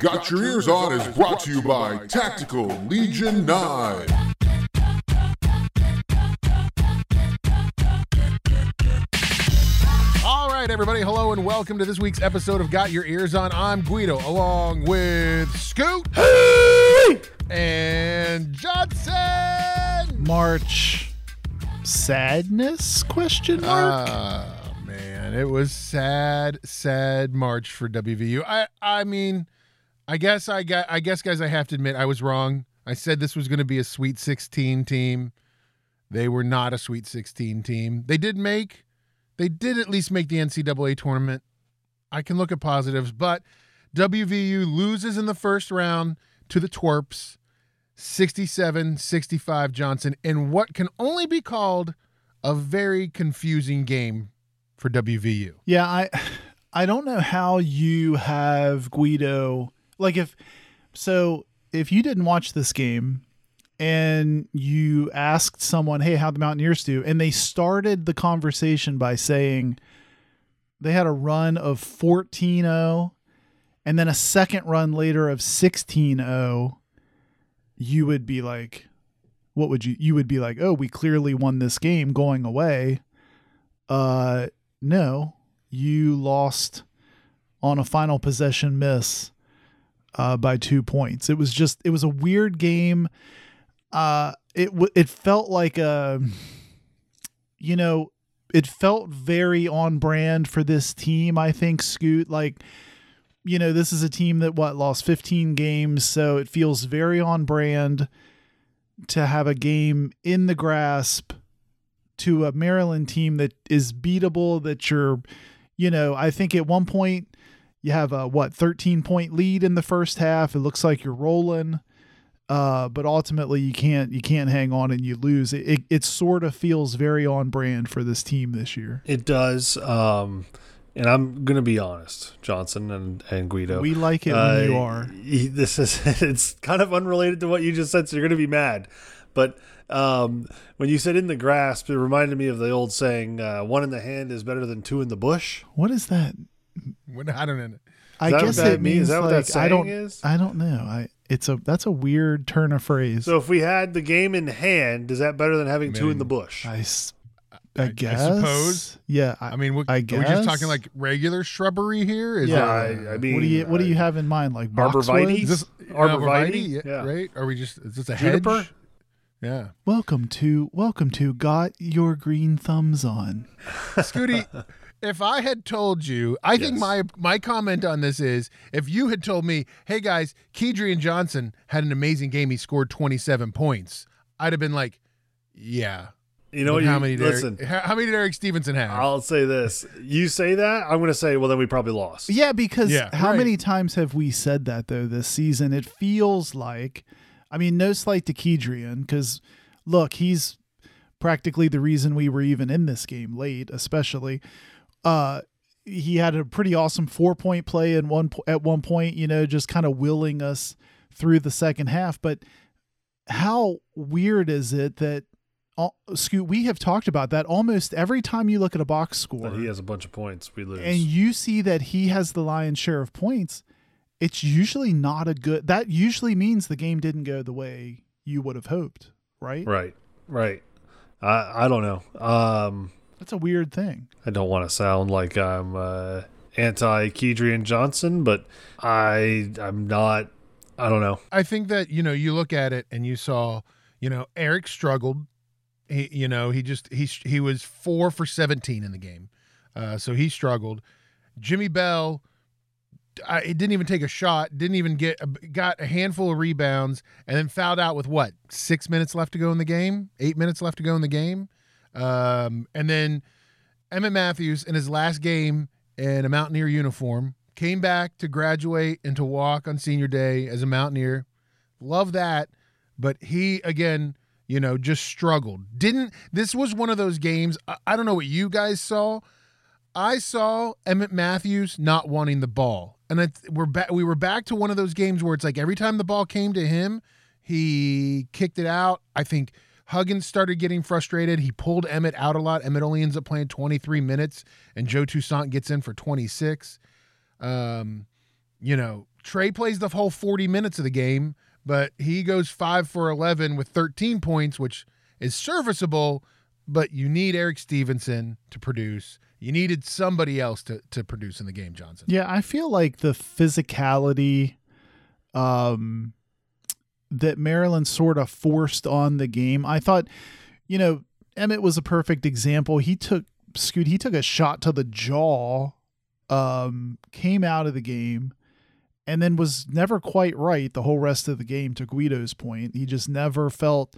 Got Your Eers On is brought to you by Tactical Legion 9. All right, everybody. Hello and welcome to this week's episode of Got Your Eers On. I'm Guido, along with Scoot and Johnson. March sadness question mark Ah, man, it was sad, sad March for WVU. I, I mean, I guess I got, I guess, guys, I have to admit I was wrong. I said this was going to be a Sweet 16 team. They were not a Sweet 16 team. They did make, they did at least make the NCAA tournament. I can look at positives, but WVU loses in the first round to the Twerps, 67 65 Johnson, in what can only be called a very confusing game for WVU. yeah i i don't know how you have guido like if so if you didn't watch this game and you asked someone hey how'd the mountaineers do? and they started the conversation by saying they had a run of 14-0 and then a second run later of 16-0 you would be like what would you you would be like oh we clearly won this game going away. Uh no you lost on a final possession miss uh by 2 points. It was just it was a weird game. Uh it w- it felt like a you know it felt very on brand for this team i think scoot. Like you know this is a team that what lost 15 games so it feels very on brand to have a game in the grasp to a Maryland team that is beatable that you're you know I think at one point you have a what 13 point lead in the first half it looks like you're rolling uh, but ultimately you can't you can't hang on and you lose it, it it sort of feels very on brand for this team this year It does. Um, and I'm going to be honest, Johnson and, and Guido. we like it when Uh, you are This is it's kind of unrelated to what you just said, so you're going to be mad. But um, when you said in the grasp, it reminded me of the old saying, uh, "One in the hand is better than two in the bush." what is that What- I don't know. I guess that it means? means Is that what like that I don't saying is? I don't know I it's a that's a weird turn of phrase So if we had the game in hand, is that better than having two in the bush? I guess. I suppose. Yeah. I, I mean, what, I are we just talking like regular shrubbery here? Is Yeah, it, I, I mean, what do you What do you have in mind? Like Arborvitae? boxwoods? is this Arborvitae? arborvitae? Yeah. Right? Are we just? Is this a Juniper? hedge? Yeah. Welcome to Welcome to Got Your Green Thumbs On. Scooty, if I had told you, I think my my comment on this is if you had told me, hey guys, Kedrian Johnson had an amazing game. He scored 27 points. I'd have been like, yeah. You know what? how you, many? Did listen, Erik, how, how many did Erik Stevenson have? I'll say this. You say that, I'm going to say, well, then we probably lost. Yeah, because Yeah, how right. many times have we said that though this season? It feels like, I mean, no slight to Kedrian, because look, he's practically the reason we were even in this game late, especially. Uh, he had a pretty awesome four point play in one at one point, you know, just kind of willing us through the second half. But how weird is it that? Scoot, we have talked about that almost every time you look at a box score That he has a bunch of points. We lose. and you see that he has the lion's share of points, it's usually not a good. That usually means the game didn't go the way you would have hoped, right? right, right. I I don't know. Um, That's a weird thing. I don't want to sound like I'm uh, anti Kedrian Johnson, but I I'm not. I don't know. I think that you know you look at it and you saw you know Erik struggled. He you know he just he he was four for seventeen in the game, uh, so he struggled. Jimmy Bell, I, he didn't even take a shot. Didn't even get got a handful of rebounds and then fouled out with what six minutes left to go in the game, eight minutes left to go in the game, um, and then Emmett Matthews in his last game in a Mountaineer uniform came back to graduate and to walk on senior day as a Mountaineer. Love that. But he, again, you know, just struggled. Didn't, this was one of those games. I, I don't know what you guys saw. I saw Emmett Matthews not wanting the ball. And it, we're back, we were back to one of those games where it's like every time the ball came to him, he kicked it out. I think Huggins started getting frustrated. He pulled Emmett out a lot. Emmett only ends up playing 23 minutes, and Joe Toussaint gets in for 26. Um, you know, Tre plays the whole 40 minutes of the game, but he goes 5 for 11 with 13 points, which is serviceable, but you need Erik Stevenson to produce. You needed somebody else to, to produce in the game, Johnson. Yeah, I feel like the physicality um that Maryland sort of forced on the game. I thought, you know, Emmett was a perfect example. He took Scoot, he took a shot to the jaw, um, came out of the game, and then was never quite right the whole rest of the game, to Guido's point. He just never felt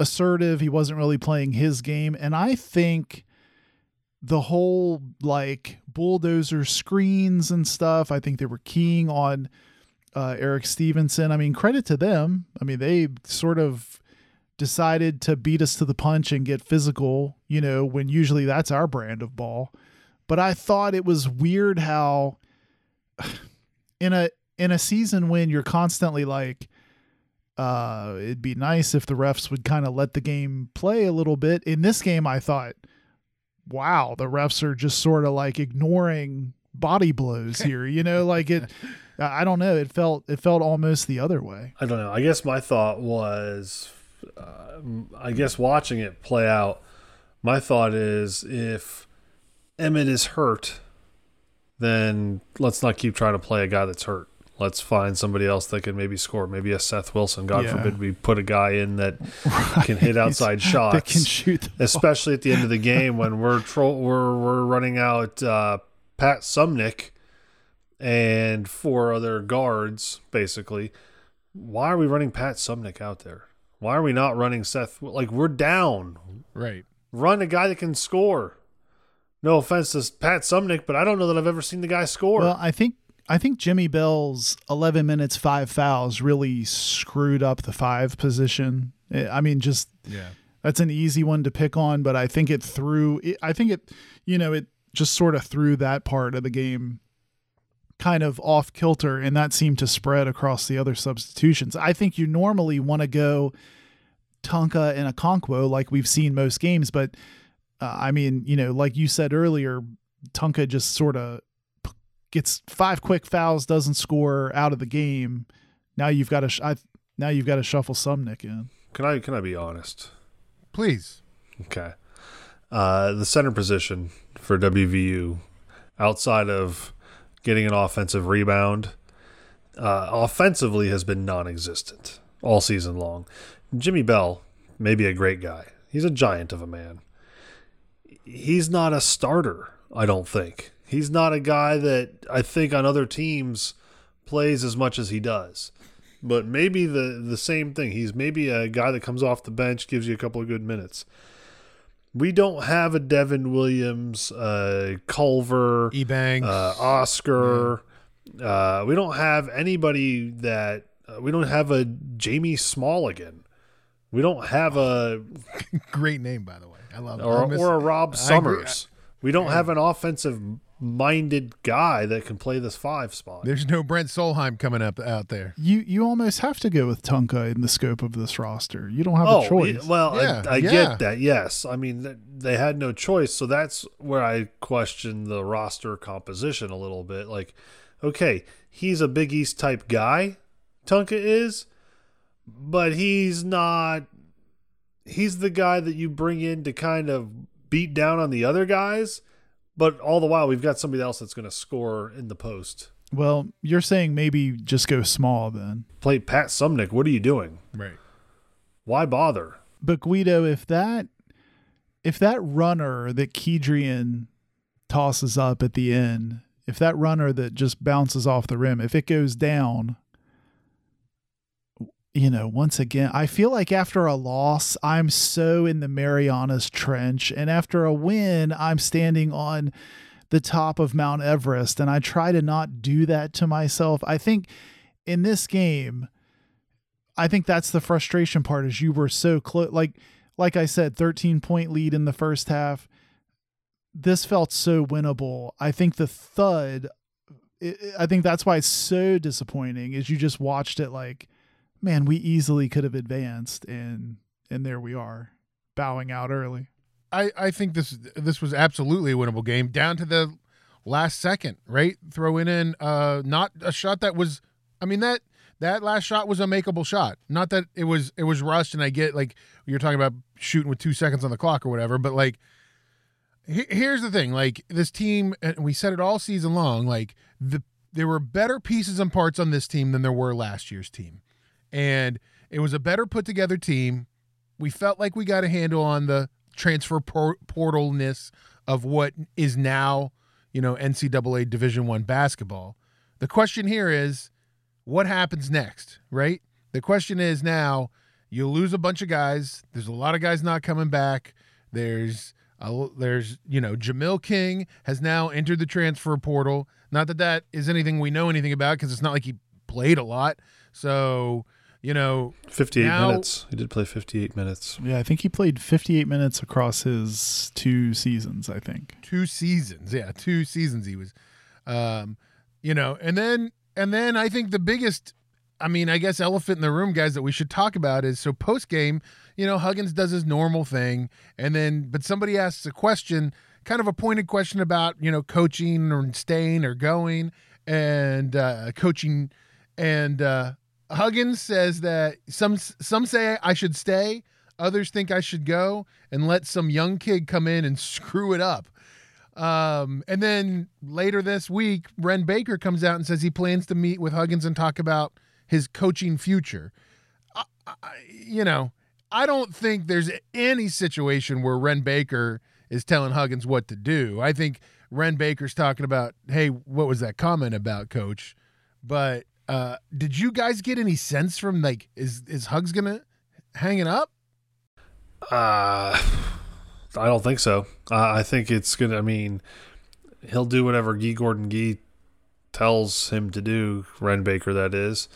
assertive. He wasn't really playing his game. And I think the whole like bulldozer screens and stuff, I think they were keying on uh, Erik Stevenson. I mean, credit to them. I mean, they sort of decided to beat us to the punch and get physical, you know, when usually that's our brand of ball. But I thought it was weird how in a in a season when you're constantly like uh it'd be nice if the refs would kind of let the game play a little bit. In this game I thought wow, the refs are just sort of like ignoring body blows here, you know, like it I don't know, it felt it felt almost the other way. I don't know. I guess my thought was, uh, I guess watching it play out, my thought is if Emmett is hurt, then let's not keep trying to play a guy that's hurt. Let's find somebody else that can maybe score. Maybe a Seth Wilson. God Yeah. forbid we put a guy in that can hit outside shots. That can shoot especially at the end of the game when we're tro- we're we're running out uh, Pat Suemnick and four other guards basically. Why are we running Pat Suemnick out there? Why are we not running Seth? Like we're down. Right. Run a guy that can score. No offense to Pat Suemnick, but I don't know that I've ever seen the guy score. Well, I think I think Jimmy Bell's 11 minutes, five fouls really screwed up the five position. I mean, just Yeah. that's an easy one to pick on, but I think it threw. I think it, you know, it just sort of threw that part of the game kind of off kilter, and that seemed to spread across the other substitutions. I think you normally want to go Tonka and a Conquo like we've seen most games, but uh, I mean, you know, like you said earlier, Tonka just sort of gets five quick fouls, doesn't score out of the game. Now you've got to, sh- I, now you've got to shuffle Suemnick in. can I can I be honest? Please. Okay. Uh, the center position for WVU, outside of getting an offensive rebound, uh, offensively has been non existent all season long. Jimmy Bell may be a great guy. He's a giant of a man. He's not a starter, I don't think. He's not a guy that I think on other teams plays as much as he does. But maybe the the same thing. He's maybe a guy that comes off the bench, gives you a couple of good minutes. We don't have a Devin Williams, uh, Culver, Ebang. uh, Oscar. Uh, we don't have anybody that uh, we don't have a Jamie Smalligan. We don't have a Great name, by the way. I love it. or, I miss- or a Rob I. Summers. We don't have an offensive minded guy that can play this five spot. There's no Brent Solheim coming up out there. You you almost have to go with Tonka in the scope of this roster. You don't have oh, a choice. yeah, well, Yeah, I, I yeah. get that. Yes, I mean th- they had no choice, so that's where I question the roster composition a little bit. Like, okay, he's a Big East type guy, Tunka is, but he's not. He's the guy that you bring in to kind of beat down on the other guys, but all the while we've got somebody else that's going to score in the post. well, you're saying maybe just go small then. Play Pat Suemnick. What are you doing? Right. Why bother? But Guido, if that if that runner that Kedrian tosses up at the end, if that runner that just bounces off the rim, if it goes down, you know, once again, I feel like after a loss, I'm so in the Marianas Trench, and after a win, I'm standing on the top of Mount Everest, and I try to not do that to myself. I think in this game, I think that's the frustration part is you were so close like like I said 13 point lead in the first half this felt so winnable I think the thud i I think that's why it's so disappointing is you just watched it like man we easily could have advanced and and there we are bowing out early I, I think this this was absolutely a winnable game down to the last second, right? Throwing in uh not a shot that was I mean that that last shot was a makeable shot. Not that it was it was rushed and I get like you're talking about shooting with 2 seconds on the clock or whatever, but like he- here's the thing, like this team and we said it all season long, like the there were better pieces and parts on this team than there were last year's team. And it was a better put together team. We felt like we got a handle on the transfer por- portalness of what is now, you know, NCAA Division One basketball. The question here is, what happens next, right? The question is now, you lose a bunch of guys. There's a lot of guys not coming back. There's there's you know Jamel King has now entered the transfer portal. Not that that is anything we know anything about because it's not like he played a lot. So you know 58 Now- minutes. He did play 58 minutes. Yeah, I think he played 58 minutes across his two seasons. I think. two seasons. Yeah, two seasons he was um you know, and then and then I think the biggest I mean, I guess elephant in the room guys that we should talk about is so post game, you know, Huggins does his normal thing and then but somebody asks a question, kind of a pointed question about, you know, coaching or staying or going and uh coaching and uh Huggins says that some some say I should stay, others think I should go and let some young kid come in and screw it up. Um, and then later this week, Wren Baker comes out and says he plans to meet with Huggins and talk about his coaching future. I, I, you know, I don't think there's any situation where Wren Baker is telling Huggins what to do. I think Wren Baker's talking about, hey, what was that comment about, coach? But uh, did you guys get any sense from like is is Hugs gonna hang it up? Uh, I don't think so. Uh, I think it's gonna. I mean, he'll do whatever Guy Gordon Gee tells him to do. Wren Baker, that is.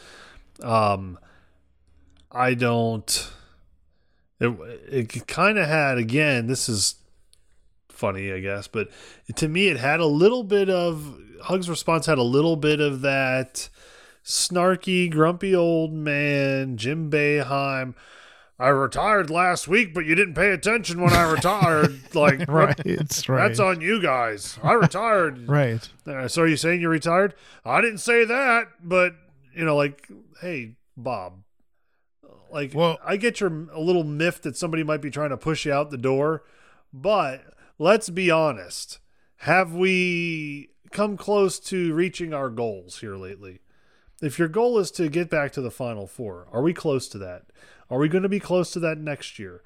Um, I don't. It it kind of had again. This is funny, I guess, but to me, it had a little bit of Hug's response had a little bit of that snarky, grumpy old man Jim Boeheim. I retired last week, but you didn't pay attention when I retired. like, Right. It's right. that's on you guys. I retired. Right. Uh, so are you saying you retired? I didn't say that, but you know, like, hey, Bob, like, Well- I get you're a little miffed that somebody might be trying to push you out the door, but let's be honest. Have we come close to reaching our goals here lately? If your goal is to get back to the Final Four, are we close to that? Are we going to be close to that next year?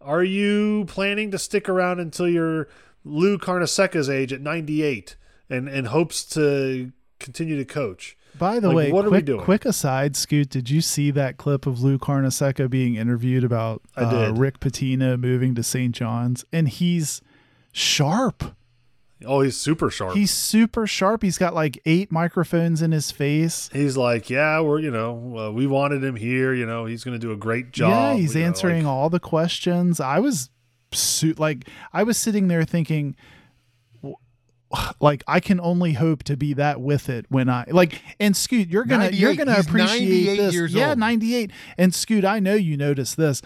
Are you planning to stick around until you're Lou Carnesecca's age at 98 and, and hopes to continue to coach? By the Like, way, what are we doing? quick aside, Scoot, did you see that clip of Lou Carnesecca being interviewed about uh. Rick Pitino moving to St. John's? And he's sharp. Oh, he's super sharp. He's super sharp. He's got like eight microphones in his face. He's like, yeah, we're you know, uh, we wanted him here. You know, he's going to do a great job. yeah, he's you know, answering like- all the questions. I was su- like, I was sitting there thinking, like, I can only hope to be that with it when I like. And Scoot, you're gonna you're gonna appreciate 98 this. years yeah, 98. And Scoot, I know you noticed this.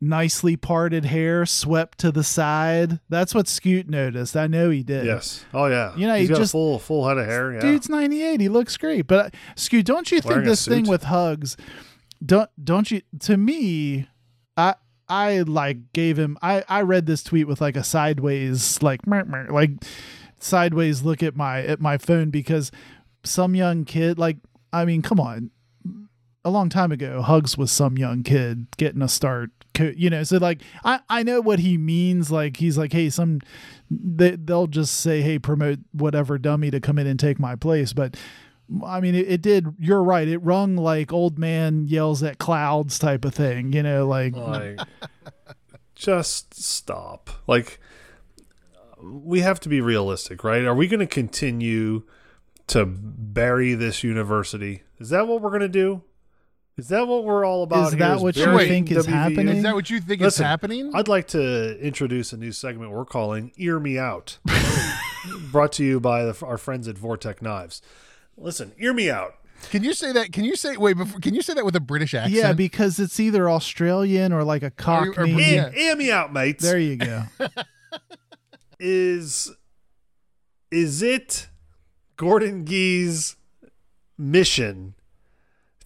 Nicely parted hair, swept to the side. That's what Scoot noticed. I know he did. Yes. Oh yeah. You know, he's he got just- a full full head of hair. Yeah. Dude's 98. He looks great. But uh, Scoot, don't you think Wearing a this thing with hugs don't don't you to me I I like gave him I I read this tweet with like a sideways like like sideways look at my at my phone because some young kid like I mean, come on. A long time ago, Hugs was some young kid getting a start. You know, so like I I know what he means. Like he's like, hey, some they they'll just say, hey, promote whatever dummy to come in and take my place. But I mean, it, it did. You're right. It rung like old man yells at clouds type of thing. You know, like like just stop like we have to be realistic right are we going to continue to bury this university is that what we're going to do is that what we're all about Is here, that what you burying think is WVU? happening? Is that what you think Listen, is happening? I'd like to introduce a new segment we're calling "Ear Me Out," brought to you by the, our friends at Vortec Knives. Listen, ear me out. Can you say that? Can you say wait? Before, can you say that with a British accent? yeah, because it's either Australian or like a or Cockney. Yeah. Ear, ear me out, mates. There you go. is is it Gordon Gee's mission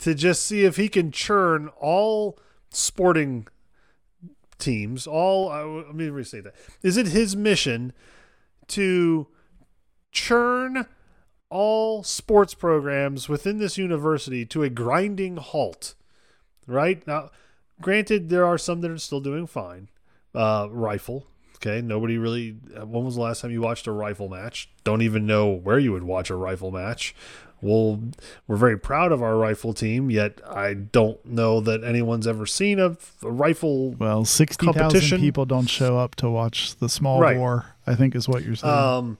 to just see if he can churn all sporting teams, all, uh, let me restate that. Is it his mission to churn all sports programs within this university to a grinding halt? Right? Now, granted, there are some that are still doing fine. Uh, rifle, Okay, nobody really. When was the last time you watched a rifle match? Don't even know where you would watch a rifle match. Well, we're very proud of our rifle team, yet I don't know that anyone's ever seen a, a rifle. Well, sixty thousand people don't show up to watch the small Right. war. I think is what you're saying. Um,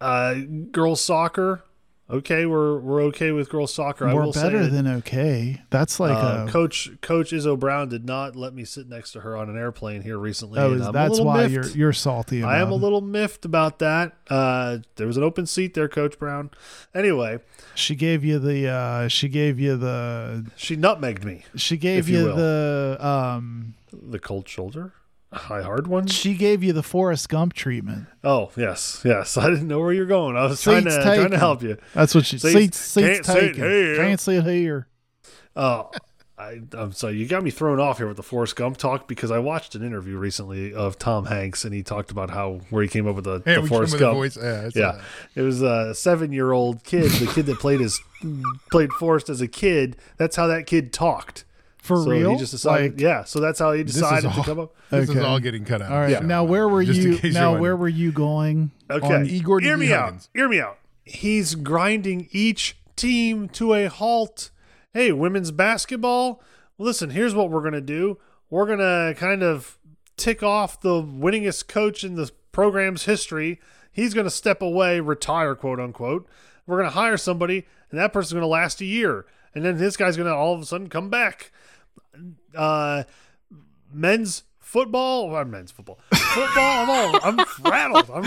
uh, girls soccer. Okay, we're we're okay with girls soccer. We're will better say, than okay. That's like uh, a. Coach Coach Izzo Brown did not let me sit next to her on an airplane here recently. oh, and is- I'm that's why miffed. you're you're salty. About I am a little miffed about that. Uh, there was an open seat there, Coach Brown. Anyway, She gave you the. uh She gave you the. she nutmegged me. She gave you you, the. um The cold shoulder, high hard one. She gave you the Forrest Gump treatment. Oh yes, yes. I didn't know where you're going. I was trying to Seats trying to help you. That's what she. Seats- Seats, seats, can't sit taken. here. Can't sit here. Oh, I, I'm sorry. You got me thrown off here with the Forrest Gump talk because I watched an interview recently of Tom Hanks and he talked about how where he came up with the, Hey, the Forrest Gump. voice. Yeah, Yeah, that. it was a seven-year-old kid, the kid that played his played Forrest as a kid. That's how that kid talked. For so real? He just decided, Like- yeah. So that's how he is decided to all- come up. This is Okay. all getting cut out. All right. Yeah. Now where were Just you? Now you're where were you going? Okay, on- Igor hear me out. Hear me out. He's grinding each team to a halt. Hey, women's basketball. Listen, here's what we're gonna do. We're gonna kind of tick off the winningest coach in the program's history. He's gonna step away, retire, quote unquote. We're gonna hire somebody, and that person's gonna last a year, and then this guy's gonna all of a sudden come back. Uh, men's football, or men's football, football. I'm all, I'm rattled. I'm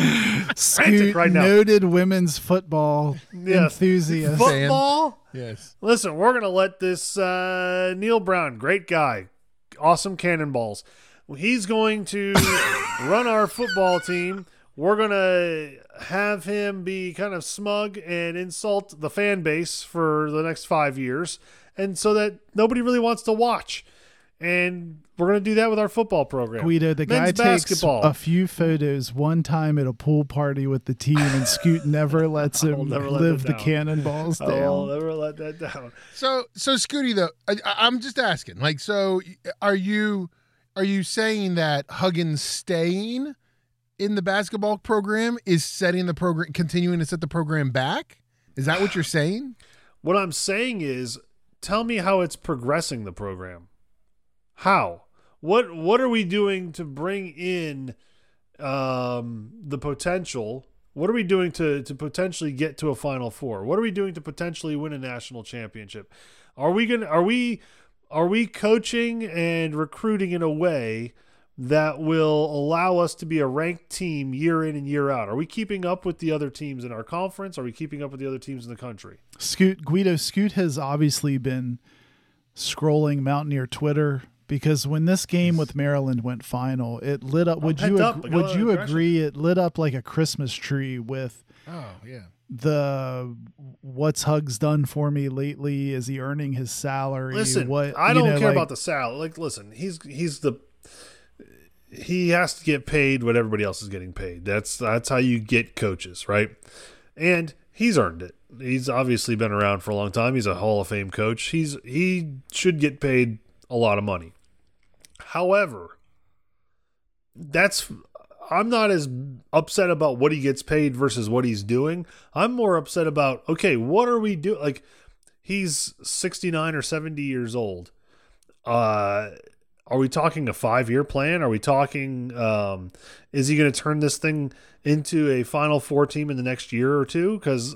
frantic right now. noted women's football Yes. enthusiast. Football. Yes. Listen, we're gonna let this uh, Neal Brown, great guy, awesome cannonballs. He's going to run our football team. We're gonna have him be kind of smug and insult the fan base for the next five years, and so that nobody really wants to watch. And we're gonna do that with our football program. Guido, the guy Men's takes a few photos one time at a pool party with the team, and Scoot never lets him never let live them the down. cannonballs I'll down. never let that down. So so Scooty though, I, I- I'm just asking. Like, so are you are you saying that Huggins staying in the basketball program is setting the program, continuing to set the program back? Is that what you're saying? What I'm saying is, tell me how it's progressing the program. How? What What are we doing to bring in um, the potential? What are we doing to to potentially get to a Final Four? What are we doing to potentially win a national championship? Are we gonna? Are we? Are we coaching and recruiting in a way that will allow us to be a ranked team year in and year out? Are we keeping up with the other teams in our conference? Are we keeping up with the other teams in the country? Scoot Guido Scoot has obviously been scrolling Mountaineer Twitter because when this game with Maryland went final, it lit up. Oh, would you up. ag- I got a would oh, you agree? It lit up like a Christmas tree with Oh yeah. the what's Hugs done for me lately? Is he earning his salary? Listen, what I don't know, care like- about the salary. Like, listen, he's he's the he has to get paid what everybody else is getting paid. That's that's how you get coaches, right? And he's earned it. He's obviously been around for a long time. He's a Hall of Fame coach. He's he should get paid a lot of money. However, that's I'm not as upset about what he gets paid versus what he's doing. I'm more upset about okay, what are we doing? Like he's 69 or 70 years old. Uh are we talking a 5-year plan? Are we talking um is he going to turn this thing into a final four team in the next year or two cuz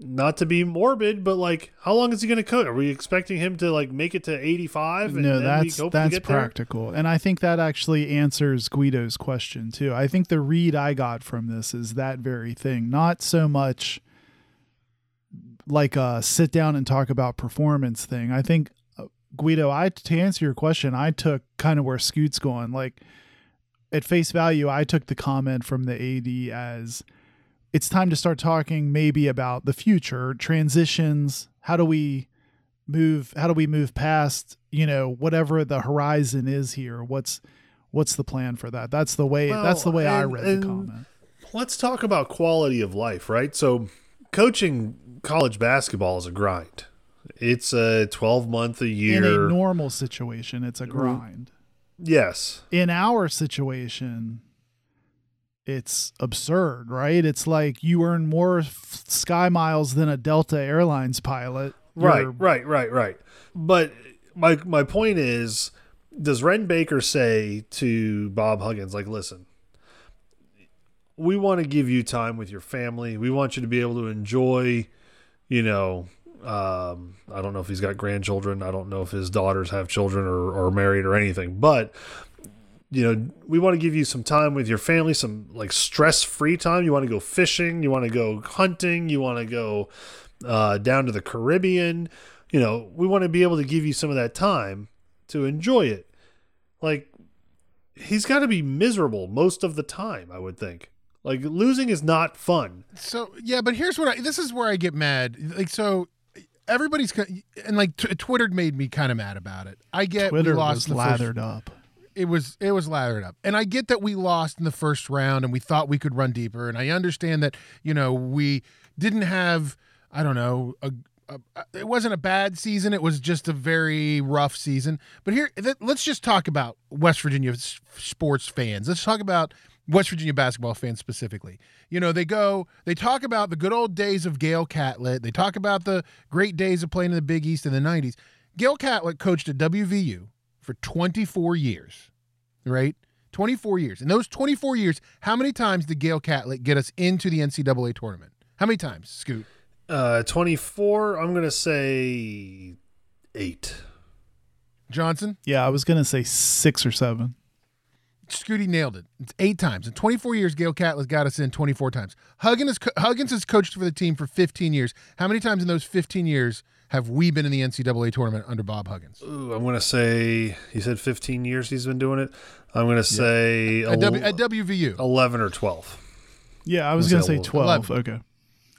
not to be morbid, but like how long is he going to coach? Are we expecting him to like make it to 85 and no, that's that's get there? practical, and I think that actually answers Guido's question too. I think the read I got from this is that very thing, not so much like a sit down and talk about performance thing. I think Guido, I to answer your question, I took kind of where Scoot's going. Like at face value, I took the comment from the AD as it's time to start talking maybe about the future transitions. How do we move? How do we move past you know whatever the horizon is here? What's what's the plan for that? That's the way. that's the Well, way I read the comment. Let's talk about quality of life, right? So, coaching college basketball is a grind. It's a 12 month a year. In a normal situation, it's a mm-hmm. grind. yes. in our situation it's absurd right it's like you earn more f- sky miles than a delta airlines pilot Right, You're- right, right, right. But my my point is, does Wren Baker say to Bob Huggins, like, listen, we want to give you time with your family. We want you to be able to enjoy, you know, um, I don't know if he's got grandchildren. I don't know if his daughters have children or, or married or anything, but you know, we want to give you some time with your family, some like stress free time. You want to go fishing, you want to go hunting, you want to go uh, down to the Caribbean. You know, we want to be able to give you some of that time to enjoy it. Like, he's got to be miserable most of the time, I would think. Like, losing is not fun. So yeah, but here's what I. This is where I get mad. Like so, everybody's and like t- Twitter made me kind of mad about it. I get twitter we lost was the first- lathered up. It was it was lathered up. And i get that we lost in the first round and we thought we could run deeper and i understand that you know we didn't have i don't know a, a, it wasn't a bad season it was just a very rough season. But here th- let's just talk about west virginia s- sports fans. Let's talk about west virginia basketball fans specifically you know they go they talk about the good old days of gale catlett they talk about the great days of playing in the big east in the 90s gale catlett coached at wvu for 24 years, right? 24 years. In those 24 years, how many times did Gale Catlett get us into the NCAA tournament? How many times, Scoot? Uh, 24, I'm going to say eight. Johnson? yeah i was gonna say six or seven Scooty nailed it. It's eight times. In 24 years, Gale Catlett got us in 24 times. Huggins, is Huggins has coached for the team for 15 years. How many times in those 15 years have we been in the NCAA tournament under Bob Huggins? Ooh, I'm going to say, he said 15 years he's been doing it. I'm going to say At, w, el- at WVU, 11 or 12. yeah i was Let's gonna say say 11. 12 okay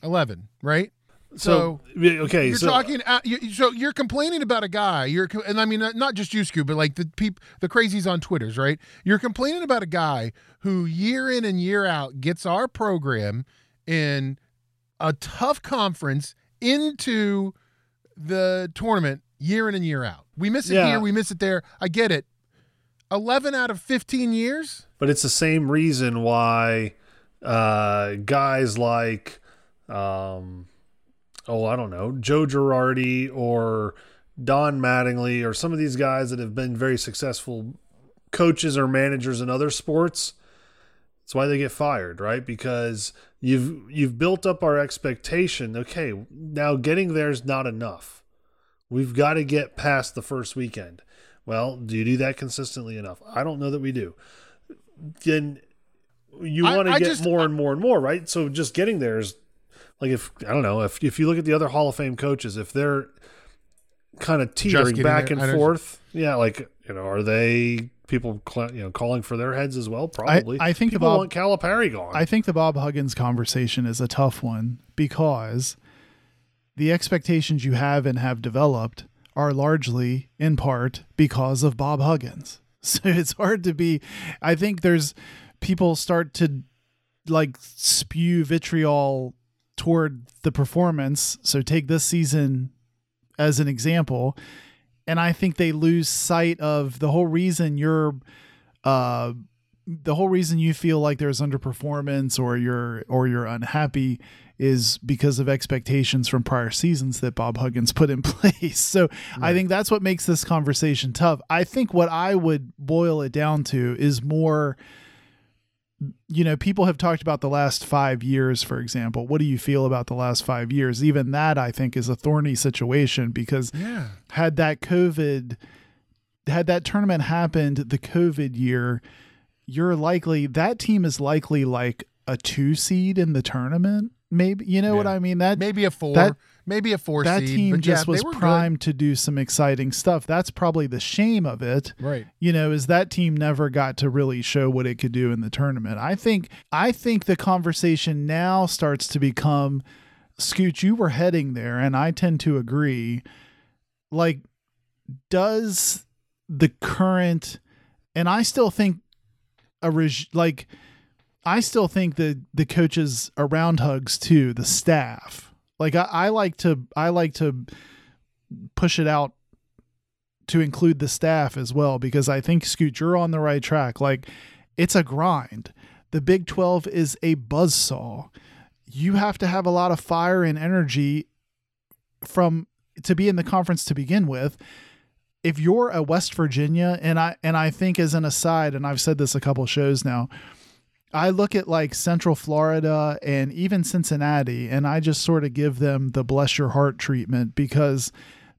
11, right? So, yeah, okay. You're so, talking. Uh, you, so you're complaining about a guy. You're, and I mean not just you, Scoop, but like the peop, the crazies on Twitter's, right? You're complaining about a guy who year in and year out gets our program in a tough conference into the tournament year in and year out. We miss it Yeah. here, we miss it there. I get it. Eleven out of fifteen years. But it's the same reason why uh, guys like, um, oh, I don't know, Joe Girardi or Don Mattingly or some of these guys that have been very successful coaches or managers in other sports. That's why they get fired, right? Because you've you've built up our expectation. Okay, now getting there is not enough. We've got to get past the first weekend. Well, do you do that consistently enough? I don't know that we do then you want to get just- more and more and more, right? So just getting there is like if I don't know if if you look at the other Hall of Fame coaches, if they're kind of teetering back there, and forth, yeah, like you know, are they people you know calling for their heads as well? Probably. I think people about- want Calipari gone. I think the Bob Huggins conversation is a tough one because the expectations you have and have developed are largely in part because of Bob Huggins. So it's hard to be I think there's people start to like spew vitriol toward the performance. So take this season as an example and I think they lose sight of the whole reason you're uh the whole reason you feel like there's underperformance or you're or you're unhappy is because of expectations from prior seasons that Bob Huggins put in place. So I think that's what makes this conversation tough. I think what I would boil it down to is more you know, people have talked about the last 5 years for example. What do you feel about the last 5 years? Even that I think is a thorny situation because Yeah. had that COVID, had that tournament happened the COVID year, you're likely that team is likely like a two seed in the tournament. Maybe you know what I mean. That Maybe a four. That- maybe a four that seed, team just yeah, was were good. primed to do some exciting stuff. That's probably the shame of it. Right. You know, is that team never got to really show what it could do in the tournament. I think I think the conversation now starts to become Scoot, you were heading there, and I tend to agree. Like, does the current and I still think a reg, like I still think that the coaches around Hugs too, the staff. Like I, I like to I like to push it out to include the staff as well because I think Scoot, you're on the right track. Like it's a grind. The Big 12 is a buzzsaw. You have to have a lot of fire and energy from to be in the conference to begin with. If you're a West Virginia, and I and I think as an aside, and I've said this a couple shows now, I look at like Central Florida and even Cincinnati, and I just sort of give them the bless your heart treatment because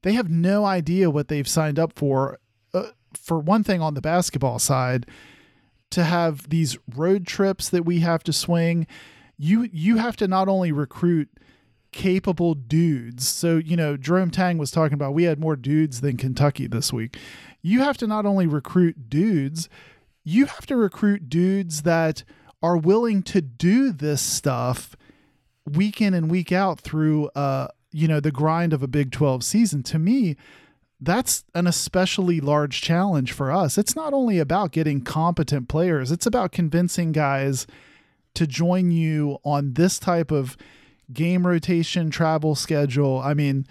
they have no idea what they've signed up for. Uh, for one thing, on the basketball side, to have these road trips that we have to swing, you you have to not only recruit capable dudes. So, you know, Jerome Tang was talking about we had more dudes than Kentucky this week. You have to not only recruit dudes, you have to recruit dudes that are willing to do this stuff week in and week out through uh you know the grind of a Big 12 season. To me, that's an especially large challenge for us. It's not only about getting competent players, it's about convincing guys to join you on this type of game rotation, travel schedule. I mean,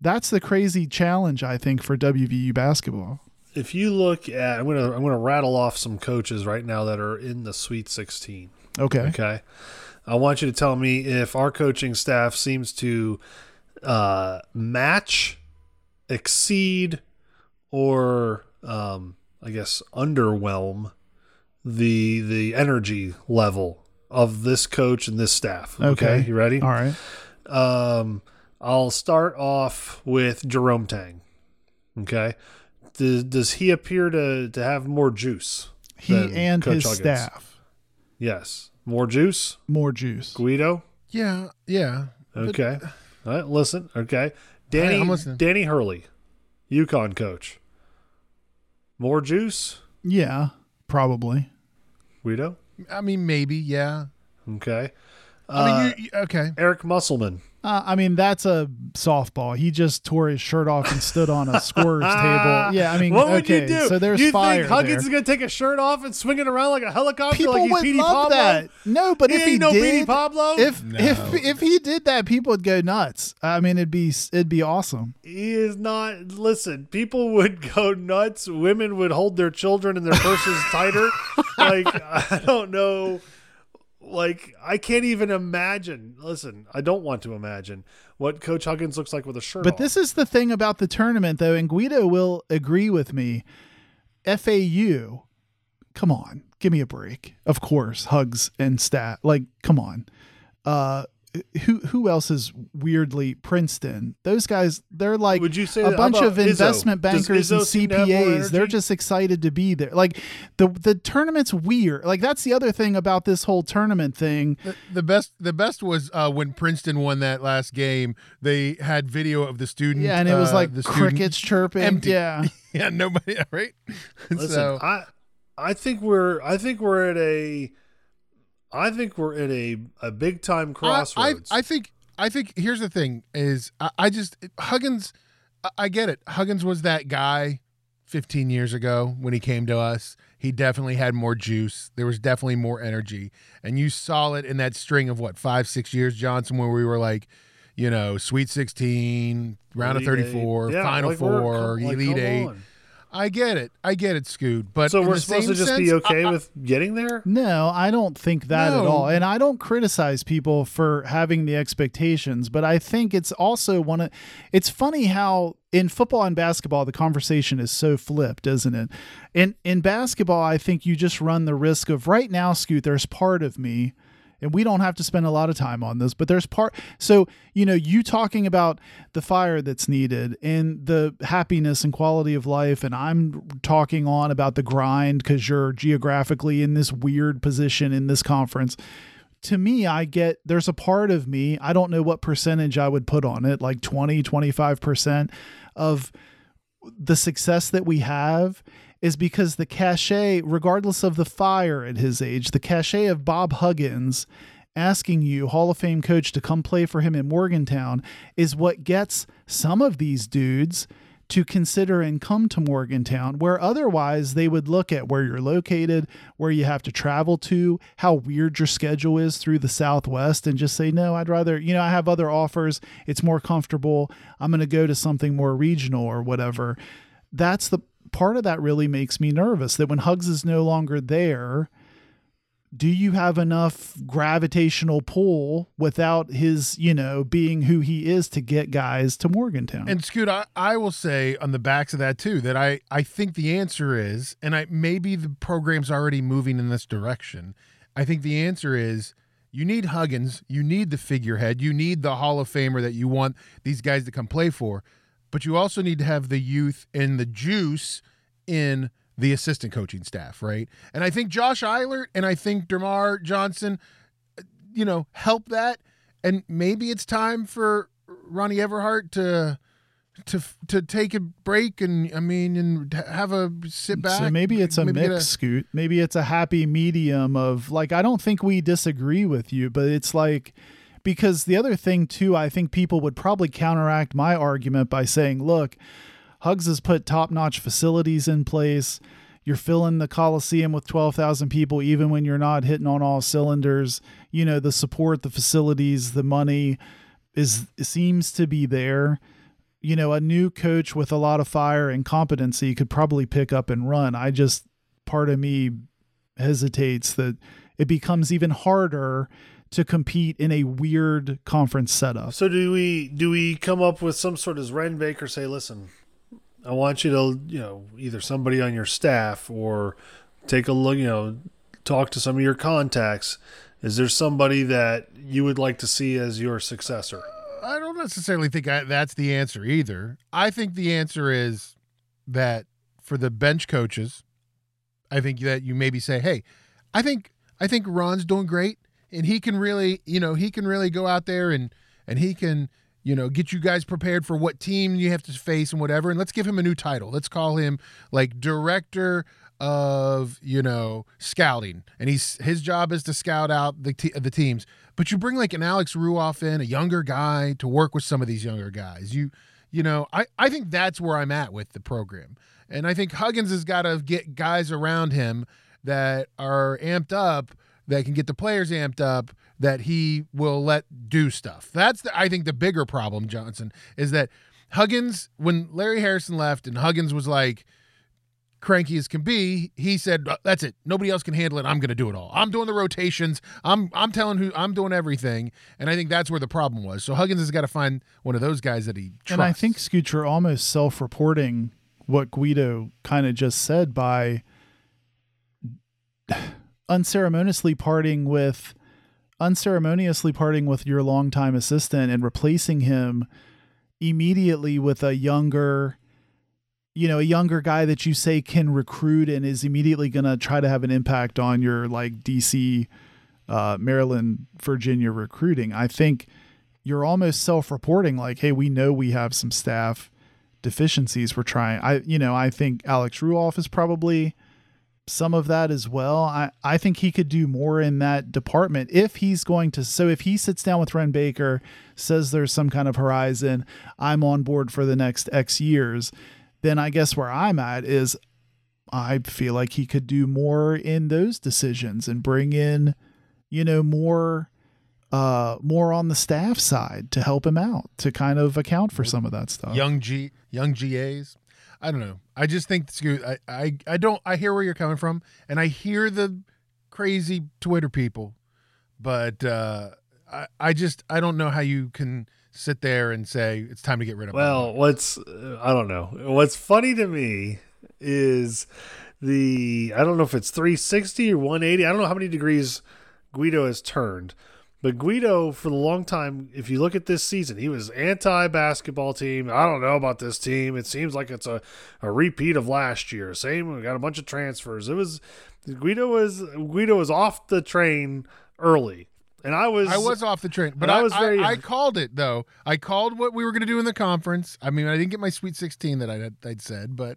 that's the crazy challenge I think for WVU basketball. If you look at, I'm gonna I'm gonna rattle off some coaches right now that are in the Sweet 16. Okay. Okay, I want you to tell me if our coaching staff seems to uh, match, exceed, or um, I guess underwhelm the the energy level of this coach and this staff. Okay. you ready? All right. Um, I'll start off with Jerome Tang. Okay, does, does he appear to to have more juice? He and Coach his Huggins? staff. Yes, more juice. More juice. Guido. Yeah, yeah. Okay. All right. Listen. Okay. Danny. I'm. Danny Hurley, UConn coach. More juice. Yeah, probably. Guido. I mean, maybe, yeah. Okay. I Uh, mean, you, you, okay. Eric Musselman. Uh, I mean, that's a softball. He just tore his shirt off and stood on a scorer's table. Yeah, I mean, what would okay, you do? so there's you fire think Huggins there. is going to take a shirt off and swing it around like a helicopter People like would Petey love Pablo? that. No, but He if ain't he no did, Petey Pablo. if No. if if he did that, people would go nuts. I mean, it'd be it'd be awesome. He is not. Listen, people would go nuts. Women would hold their children and their purses tighter. Like I don't know. Like I can't even imagine. Listen, I don't want to imagine what Coach Huggins looks like with a shirt. But off. this is the thing about the tournament, though, and Guido will agree with me. FAU, come on, give me a break. Of course, hugs and stat. Like, come on. Uh, who who else is weirdly Princeton? Those guys, they're like Would you say a bunch of investment Does bankers and Izzo seem to have more CPAs. They're just excited to be there. Like the the tournament's weird. Like that's the other thing about this whole tournament thing. The, the best, the best was uh, when Princeton won that last game. They had video of the student. Yeah, and it was uh, like the student- crickets chirping. empty. Yeah. Yeah, nobody. Right. Listen, so I I think we're I think we're at a I think we're at a a big time I, I, crossroads. I think I think here's the thing is I, I just Huggins I, I get it. Huggins was that guy 15 years ago when he came to us. He definitely had more juice. There was definitely more energy. And you saw it in that string of what, five, six years, Johnson, where we were like, you know, Sweet 16, round of Elite Eight. 34, Yeah, Final like Four, like, Elite Eight. on. I get it. I get it, Scoot. But So we're supposed to just be okay I- I- with getting there? No, I don't think that at all. And I don't criticize people for having the expectations, but I think it's also one of it's funny how in football and basketball the conversation is so flipped, isn't it? In in basketball, I think you just run the risk of right now, Scoot, there's part of me and we don't have to spend a lot of time on this, but there's part. So, you know, you talking about the fire that's needed and the happiness and quality of life, and I'm talking on about the grind because you're geographically in this weird position in this conference. to me, I get there's a part of me, I don't know what percentage I would put on it, like 20, 25% of the success that we have is because the cachet, regardless of the fire at his age, the cachet of Bob Huggins asking you, Hall of Fame coach, to come play for him in Morgantown is what gets some of these dudes to consider and come to Morgantown, where otherwise they would look at where you're located, where you have to travel to, how weird your schedule is through the Southwest, and just say, no, I'd rather, you know, I have other offers. It's more comfortable. I'm going to go to something more regional or whatever. That's the part of that really makes me nervous that when Hugs is no longer there, do you have enough gravitational pull without his, you know, being who he is to get guys to Morgantown? And Scoot, I, I will say on the backs of that too that I I think the answer is, and I maybe the program's already moving in this direction. I think the answer is you need Huggins, you need the figurehead, you need the Hall of Famer that you want these guys to come play for, but you also need to have the youth and the juice in the assistant coaching staff, right? And I think Josh Eilert and I think DerMarr Johnson, uh, you know, help that. And maybe it's time for Ronnie Everhart to to to take a break and I mean and have a sit back. So maybe it's a maybe mix, Scoot. Maybe it's a happy medium of like I don't think we disagree with you, but it's like because the other thing too, I think people would probably counteract my argument by saying, look, Hugs has put top-notch facilities in place. You're filling the Coliseum with 12,000 people even when you're not hitting on all cylinders. You know, the support, the facilities, the money is seems to be there you know, a new coach with a lot of fire and competency could probably pick up and run. I just, part of me hesitates that it becomes even harder to compete in a weird conference setup. So do we do we come up with some sort of Wren Baker say, listen, I want you to you know either somebody on your staff or take a look, you know, talk to some of your contacts. Is there somebody that you would like to see as your successor? I don't necessarily think I, that's the answer either. I think the answer is that for the bench coaches, I think that you maybe say, "Hey, I think I think Ron's doing great, and he can really, you know, he can really go out there and and he can, you know, get you guys prepared for what team you have to face and whatever. And let's give him a new title. Let's call him like director of you know scouting, and he's his job is to scout out the te- the teams. But you bring like an Alex Ruoff in, a younger guy, to work with some of these younger guys. You you know, I I think that's where I'm at with the program, and I think Huggins has got to get guys around him that are amped up that can get the players amped up that he will let do stuff. That's the, I think the bigger problem, Johnson, is that Huggins when Larry Harrison left and Huggins was like cranky as can be, he said, "Uh, "That's it. Nobody else can handle it. I'm going to do it all. I'm doing the rotations. I'm I'm telling who I'm doing everything." And I think that's where the problem was. So Huggins has got to find one of those guys that he trusts. And I think Scooter almost self-reporting what Guido kind of just said by unceremoniously parting with unceremoniously parting with your longtime assistant and replacing him immediately with a younger you know a younger guy that you say can recruit and is immediately going to try to have an impact on your like DC uh, Maryland Virginia recruiting. I think you're almost self-reporting like hey we know we have some staff deficiencies we're trying. I you know I think Alex Ruoff is probably some of that as well. I, I think he could do more in that department if he's going to. So if he sits down with Wren Baker, says there's some kind of horizon, I'm on board for the next X years, then I guess where I'm at is I feel like he could do more in those decisions and bring in, you know, more uh more on the staff side to help him out to kind of account for some of that stuff. young G young GAs. I don't know. I just think Scoot. I, I I don't. I hear where you're coming from, and I hear the crazy Twitter people, but uh, I I just I don't know how you can sit there and say it's time to get rid of. him. Well, what's uh, I don't know. What's funny to me is the I don't know if it's 360 or 180. I don't know how many degrees Guido has turned. But Guido, for the long time, if you look at this season, he was anti basketball team. I don't know about this team. It seems like it's a, a repeat of last year. Same, we got a bunch of transfers. It was Guido was Guido was off the train early. and I was I was off the train, but I I, was very- I, I called it though. I called what we were going to do in the conference. I mean, I didn't get my Sweet 16 that I'd, I'd said, but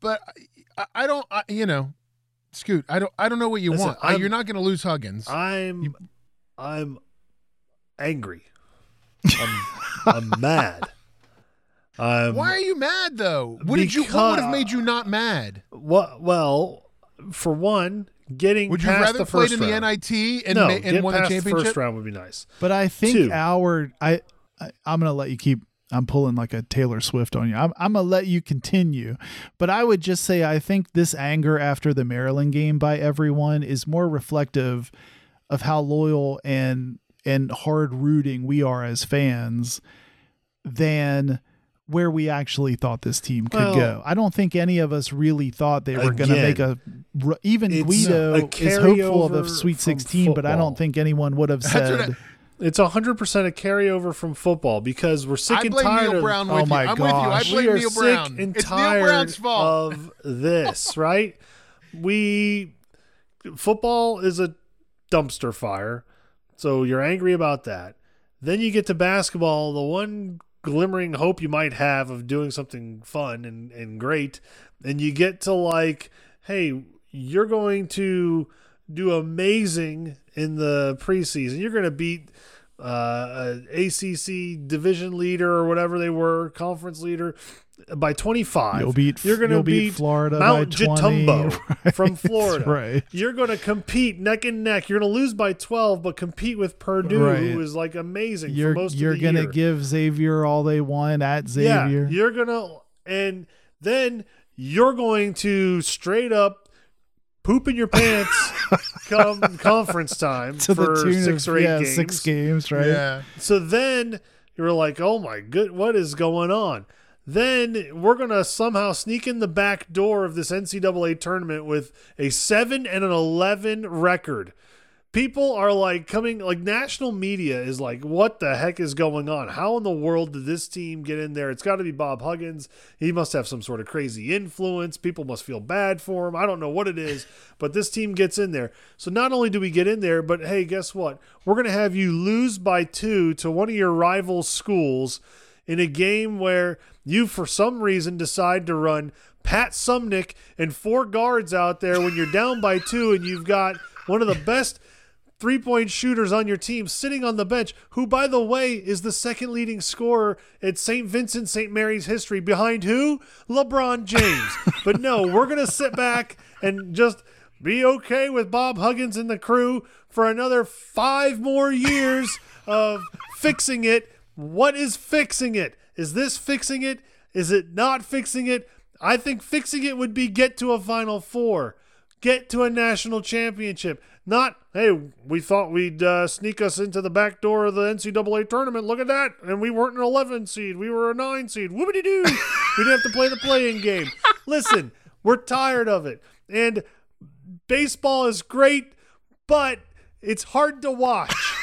but I, I don't. I, you know, Scoot. I don't. I don't know what you Listen, want. I, I'm- you're not going to lose Huggins. I'm I'm angry. I'm, I'm mad. I'm Why are you mad though? What did you? What would have made you not mad? What? Well, for one, getting Would you rather the played first in the round. NIT and no, ma- and won the past championship? first round would be nice. But I think Two. our I, I I'm gonna let you keep. I'm pulling like a Taylor Swift on you. I'm, I'm gonna let you continue, but I would just say I think this anger after the Maryland game by everyone is more reflective of how loyal and and hard rooting we are as fans than where we actually thought this team could Well, go. I don't think any of us really thought they were going to make a. even Guido a is hopeful of a Sweet from 16, but I don't think anyone would have said It's hundred percent a carryover from football because we're sick I and blame tired Neal of Brown Oh with my you. I'm with you. I gosh. blame we are Neal sick Brown. and it's Neal tired Brown's fault. of this, right? We football is a dumpster fire, so you're angry about that. Then you get to basketball, the one glimmering hope you might have of doing something fun and, and great, and you get to like, hey, you're going to do amazing in the preseason. You're going to beat uh, a ACC division leader or whatever they were, conference leader by 25. You'll beat You're going to beat beat Florida Mount by 20, Jitumbo right? from Florida. right. You're going to compete neck and neck. You're going to lose by 12, but compete with Purdue, Right. who is like amazing You're for most you're gonna give Xavier all they want at Xavier. Yeah, you're gonna, and then you're going to straight up poop in your pants come conference time to for the tune six of or eight yeah, games. six games, right? Yeah. So then you're like, oh my good, what is going on? Then we're gonna somehow sneak in the back door of this NCAA tournament with a seven and an eleven record. People are like coming, like national media is like, what the heck is going on? How in the world did this team get in there? It's got to be Bob Huggins. He must have some sort of crazy influence. People must feel bad for him. I don't know what it is, but this team gets in there. So not only do we get in there, but hey, guess what? We're going to have you lose by two to one of your rival schools in a game where you, for some reason, decide to run Pat Suemnick and four guards out there when you're down by two and you've got one of the best three point shooters on your team sitting on the bench, who, by the way, is the second leading scorer at St. Vincent St. Mary's history behind who? LeBron James. but no, we're going to sit back and just be okay with Bob Huggins and the crew for another five more years of fixing it. What is fixing it? Is this fixing it? Is it not fixing it? I think fixing it would be get to a Final Four, get to a national championship. Not, hey, we thought we'd uh, sneak us into the back door of the NCAA tournament. Look at that. And we weren't an 11 seed. We were a 9 seed. Whoopity doo. we didn't have to play the playing game. Listen, we're tired of it. And baseball is great, but it's hard to watch.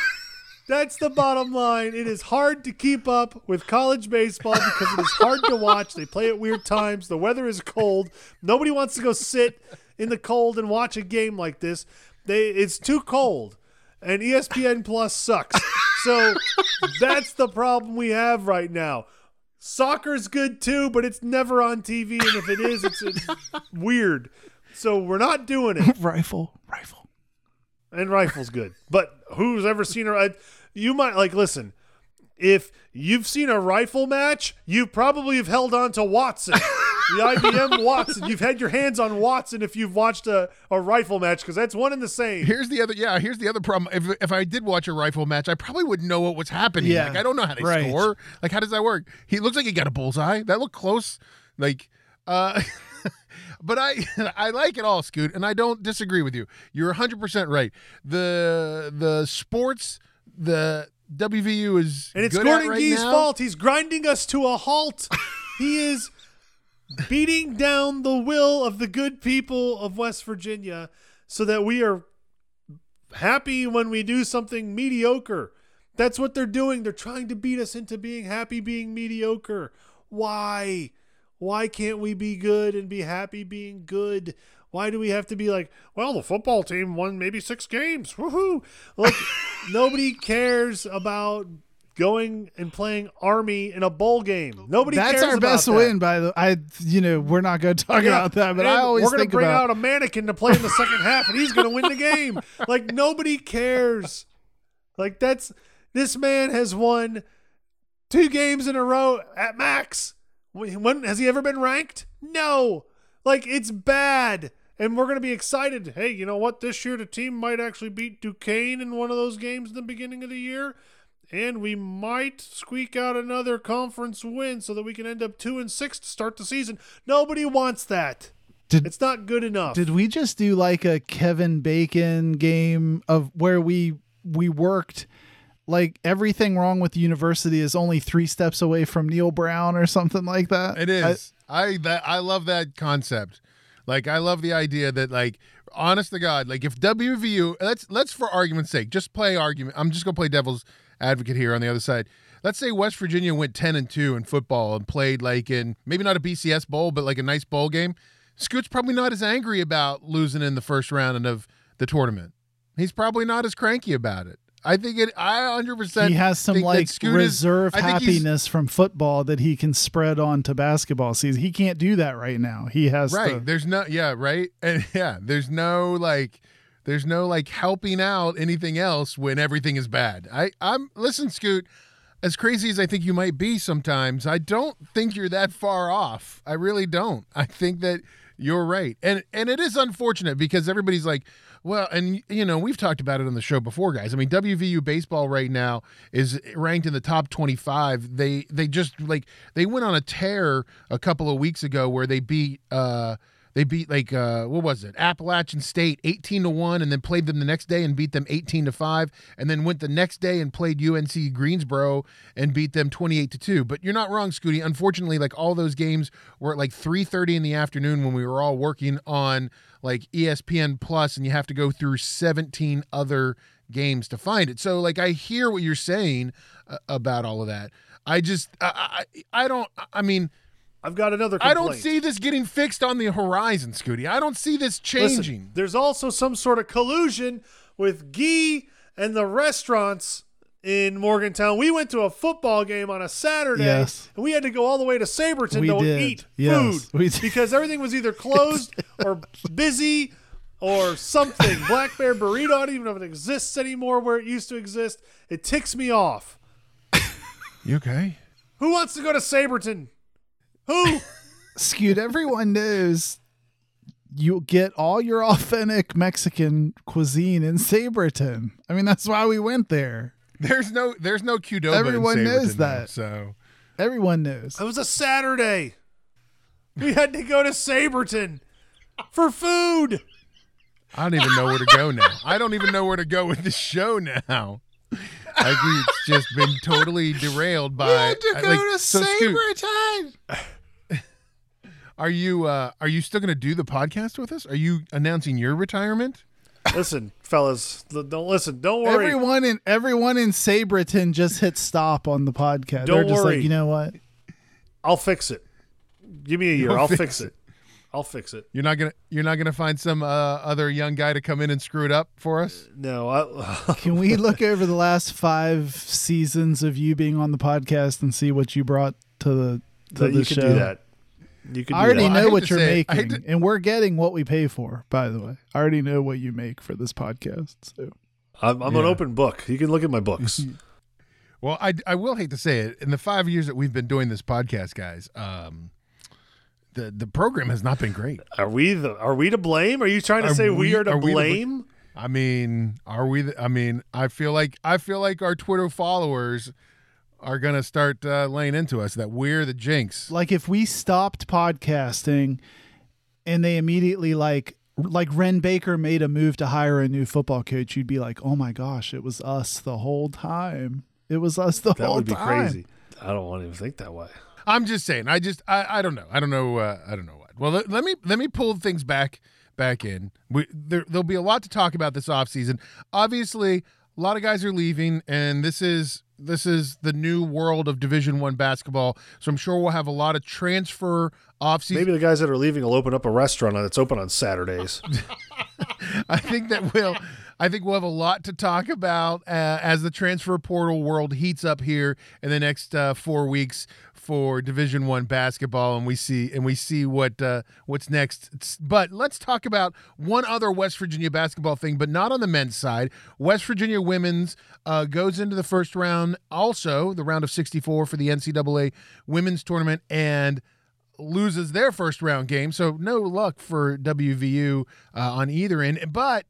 That's the bottom line. It is hard to keep up with college baseball because it is hard to watch. They play at weird times. The weather is cold. Nobody wants to go sit in the cold and watch a game like this. They it's too cold. And ESPN Plus sucks. So that's the problem we have right now. Soccer's good too, but it's never on TV and if it is it's weird. So we're not doing it Rifle, rifle. And rifle's good. But who's ever seen a? You might like listen. If you've seen a rifle match, you probably have held on to Watson, the IBM Watson. You've had your hands on Watson if you've watched a, a rifle match because that's one and the same. Here's the other. Yeah, here's the other problem. If if I did watch a rifle match, I probably wouldn't know what was happening. Yeah, like I don't know how they right. score. Like how does that work? He looks like he got a bullseye. That looked close. Like, uh, but I I like it all, Scoot, and I don't disagree with you. You're 100 percent right. The the sports the WVU is And it's Gordon right Gee's now. fault. He's grinding us to a halt. he is beating down the will of the good people of West Virginia so that we are happy when we do something mediocre. That's what they're doing. They're trying to beat us into being happy being mediocre. Why? Why can't we be good and be happy being good? Why do we have to be like, well, the football team won maybe six games? Woohoo! Like, nobody cares about going and playing Army in a bowl game. Nobody That's cares our best that. win. By the, I, you know, we're not going to talk Yeah, about that, but I always we're gonna think bring about out a mannequin to play in the second half, and he's gonna win the game. Like nobody cares. Like that's this man has won two games in a row at max. When has he ever been ranked? No. Like it's bad. And we're going to be excited. Hey, you know what? This year the team might actually beat Duquesne in one of those games in the beginning of the year. And we might squeak out another conference win so that we can end up two and six to start the season. Nobody wants that. Did- it's not good enough. Did we just do like a Kevin Bacon game of where we we worked like everything wrong with the university is only three steps away from Neal Brown or something like that? It is. I, that I love that concept. Like I love the idea that like honest to God, like if WVU let's let's for argument's sake, just play argument. I'm just gonna play devil's advocate here on the other side. Let's say West Virginia went ten and two in football and played like in maybe not a BCS bowl, but like a nice bowl game. Scoot's probably not as angry about losing in the first round of the tournament. He's probably not as cranky about it. I think it. I 100. percent he has some like is- reserve I think he's- happiness from football that he can spread on to basketball season. He can't do that right now. He has right to- there's no yeah right and yeah there's no like there's no like helping out anything else when everything is bad i i'm listen scoot as crazy as i think you might be sometimes i don't think you're that far off i really don't i think that you're right and and it is unfortunate because everybody's like well and you know we've talked about it on the show before guys. I mean wvu baseball right now is ranked in the top 25 they they just like they went on a tear a couple of weeks ago where they beat uh they beat like uh what was it? Appalachian state 18 to 1 and then played them the next day and beat them 18 to 5 and then went the next day and played unc greensboro and beat them 28 to 2 but you're not wrong scooty. Unfortunately like all those games were at like 3.30 in the afternoon when we were all working on like espn plus and you have to go through 17 other games to find it. So like i hear what you're saying uh, about all of that. I just I, I i don't i mean I've got another I don't see this getting fixed on the horizon, Scooty. I don't see this Listen, changing. there's also some sort of collusion with Gee and the restaurants in Morgantown. We went to a football game on a Saturday, Yes. and we had to go all the way to Sabraton We to did. eat Yes, food we did. because everything was either closed or busy or something. Black Bear Burrito, I don't even know if it exists anymore where it used to exist. It ticks me off. You okay? Who wants to go to Sabraton? Who? skewed. Everyone knows you get all your authentic Mexican cuisine in Sabraton. I mean, that's why we went there. There's no there's no Qdoba. in Everyone knows Sabraton now, that. so Everyone knows. It was a Saturday. We had to go to Sabraton for food. I don't even know where to go now. I don't even know where to go with this show now. Like it's just been totally derailed by. I- like, to so Scoot, are you uh, are you still going to do the podcast with us? Are you announcing your retirement? Listen, fellas, l- don't listen. Don't worry. Everyone in everyone in Sabraton just hit stop on the podcast. They're Don't just worry. like, you know what? I'll fix it. Give me a year. You'll I'll fix fix it. I'll fix it. You're not gonna you're not gonna find some uh, other young guy to come in and screw it up for us. No, I, Can we look over the last five seasons of you being on the podcast and see what you brought to the to that the you show? can do that. You can I already that. Well, I know what you're say it. I hate making, to- and we're getting what we pay for. By the way, I already know what you make for this podcast. So I'm, I'm an open book. You can look at my books. Well, I, I will hate to say it. In the five years that we've been doing this podcast, guys, um, the the program has not been great. Are we the? Are we to blame? Are you trying to Are say we, we- are to are we to bl- blame? I mean, are we? The, I mean, I feel like I feel like our Twitter followers are gonna start uh, laying into us that we're the jinx. like if we stopped podcasting and they immediately like like Wren Baker made a move to hire a new football coach, you'd be like, "Oh my gosh, it was us the whole time. It was us the That whole would be time." crazy. I don't want to even think that way. I'm just saying. I just I, I don't know. I don't know. Uh, I don't know what. Well, let, let me let me pull things back back in. We, there there'll be a lot to talk about this offseason. Obviously, a lot of guys are leaving, and this is this is the new world of Division One basketball. So I'm sure we'll have a lot of transfer offseason. Maybe the guys that are leaving will open up a restaurant that's open on Saturdays. I think that will. I think we'll have a lot to talk about uh, as the transfer portal world heats up here in the next uh, four weeks for Division One basketball, and we see and we see what uh, what's next. But let's talk about one other West Virginia basketball thing, but not on the men's side. West Virginia women's uh, goes into the first round, also the round of 64 for the NCAA women's tournament, and loses their first round game. So no luck for WVU uh, on either end. But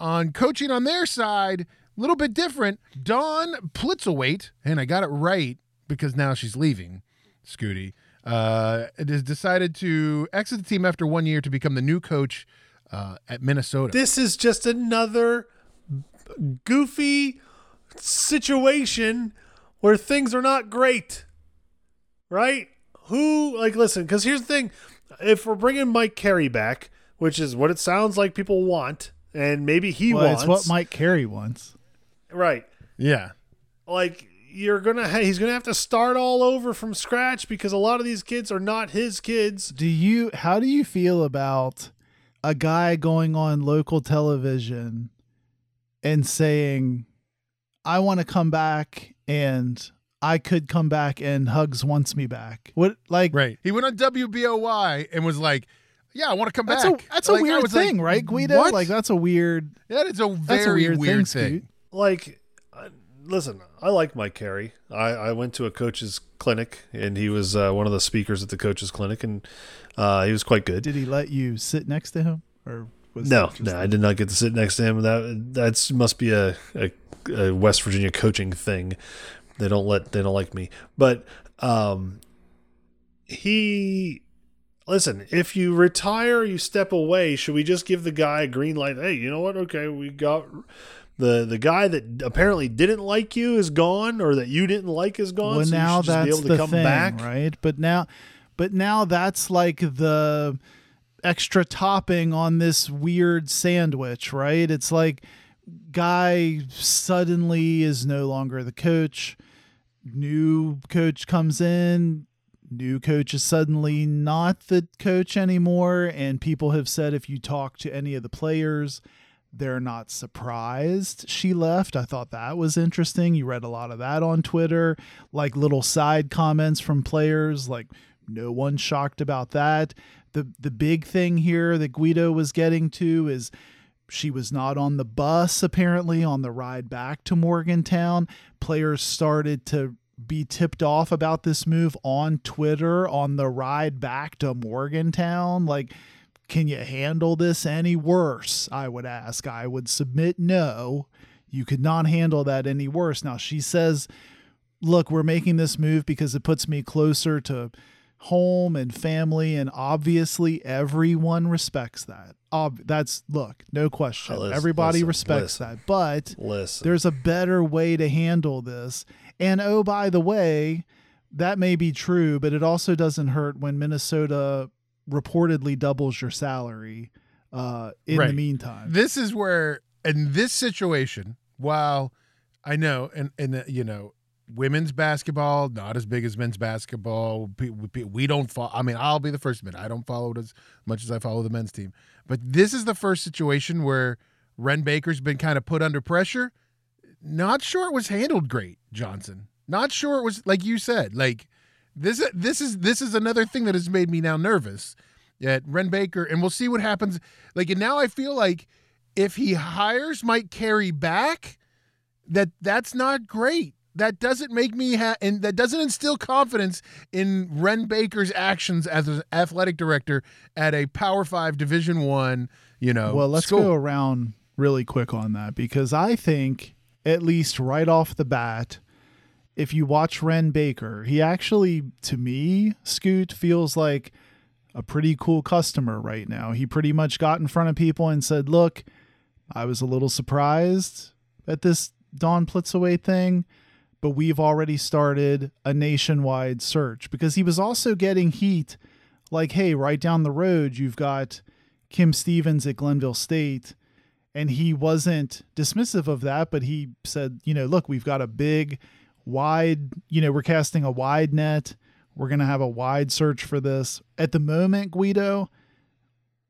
on coaching on their side, a little bit different. Dawn Plitzuweit, and I got it right because now she's leaving, Scooty, uh, has decided to exit the team after one year to become the new coach uh, at Minnesota. This is just another goofy situation where things are not great. Right? Who, like, listen, because here's the thing. If we're bringing Mike Carey back, which is what it sounds like people want, and maybe he Well, wants. it's what Mike Carey wants. Right. yeah. Like, you're going to, he's going to have to start all over from scratch because a lot of these kids are not his kids. Do you? How do you feel about a guy going on local television and saying, "I want to come back and I could come back and Hugs wants me back"? What like? Right. He went on WBOY and was like, "Yeah, I want to come That's back." a that's a Like, I weird was like, thing, right, Guido? what? Like that's a weird. that is a very a weird, weird, thing. thing. Like uh, listen i like mike carey I, I went to a coach's clinic and he was uh, one of the speakers at the coach's clinic and uh, he was quite good Did he let you sit next to him, or was no no i did not get to sit next to him that that's must be a, a, a west virginia coaching thing they don't let they don't like me but um he listen if you retire you step away should we just give the guy a green light hey you know what okay we got the the guy that apparently didn't like you is gone or that you didn't like is gone Well, so now you should just be that's able to the come thing, back right? But now, but now that's like the extra topping on this weird sandwich, right? It's like guy suddenly is no longer the coach. New coach comes in. New coach is suddenly not the coach anymore. And people have said if you talk to any of the players, they're not surprised she left. I thought that was interesting. You read a lot of that on Twitter, like little side comments from players, like no one shocked about that. The the big thing here that Guido was getting to is she was not on the bus apparently on the ride back to Morgantown. Players started to be tipped off about this move on Twitter on the ride back to Morgantown. Like, can you handle this any worse? I would ask. I would submit no. You could not handle that any worse. Now, she says, look, we're making this move because it puts me closer to home and family. And obviously, everyone respects that. Ob- that's, look, no question. Listen, Everybody listen, respects listen. that. But there's a better way to handle this. And oh, by the way, that may be true, but it also doesn't hurt when Minnesota reportedly doubles your salary uh, in the meantime. This is where, in this situation, while I know, and and uh, you know, women's basketball not as big as men's basketball. We- We don't follow. I mean, I'll be the first to admit I don't follow it as much as I follow the men's team. But this is the first situation where Wren Baker's been kind of put under pressure. Not sure it was handled great, Johnson. Not sure it was like you said. Like this. This is this is another thing that has made me now nervous. At Wren Baker, and we'll see what happens. Like, and now I feel like if he hires Mike Carey back, that that's not great. That doesn't make me ha- and that doesn't instill confidence in Wren Baker's actions as an athletic director at a Power Five Division One. You know, well, let's school. go around really quick on that because I think, at least right off the bat, if you watch Wren Baker, he actually, to me, Scoot feels like a pretty cool customer right now. He pretty much got in front of people and said, Look, I was a little surprised at this Dawn Plitzuweit thing, but we've already started a nationwide search because he was also getting heat like, hey, right down the road, you've got Kim Stevens at Glenville State. And he wasn't dismissive of that, but he said, you know, look, we've got a big, wide, you know, we're casting a wide net. We're going to have a wide search for this. At the moment, Guido,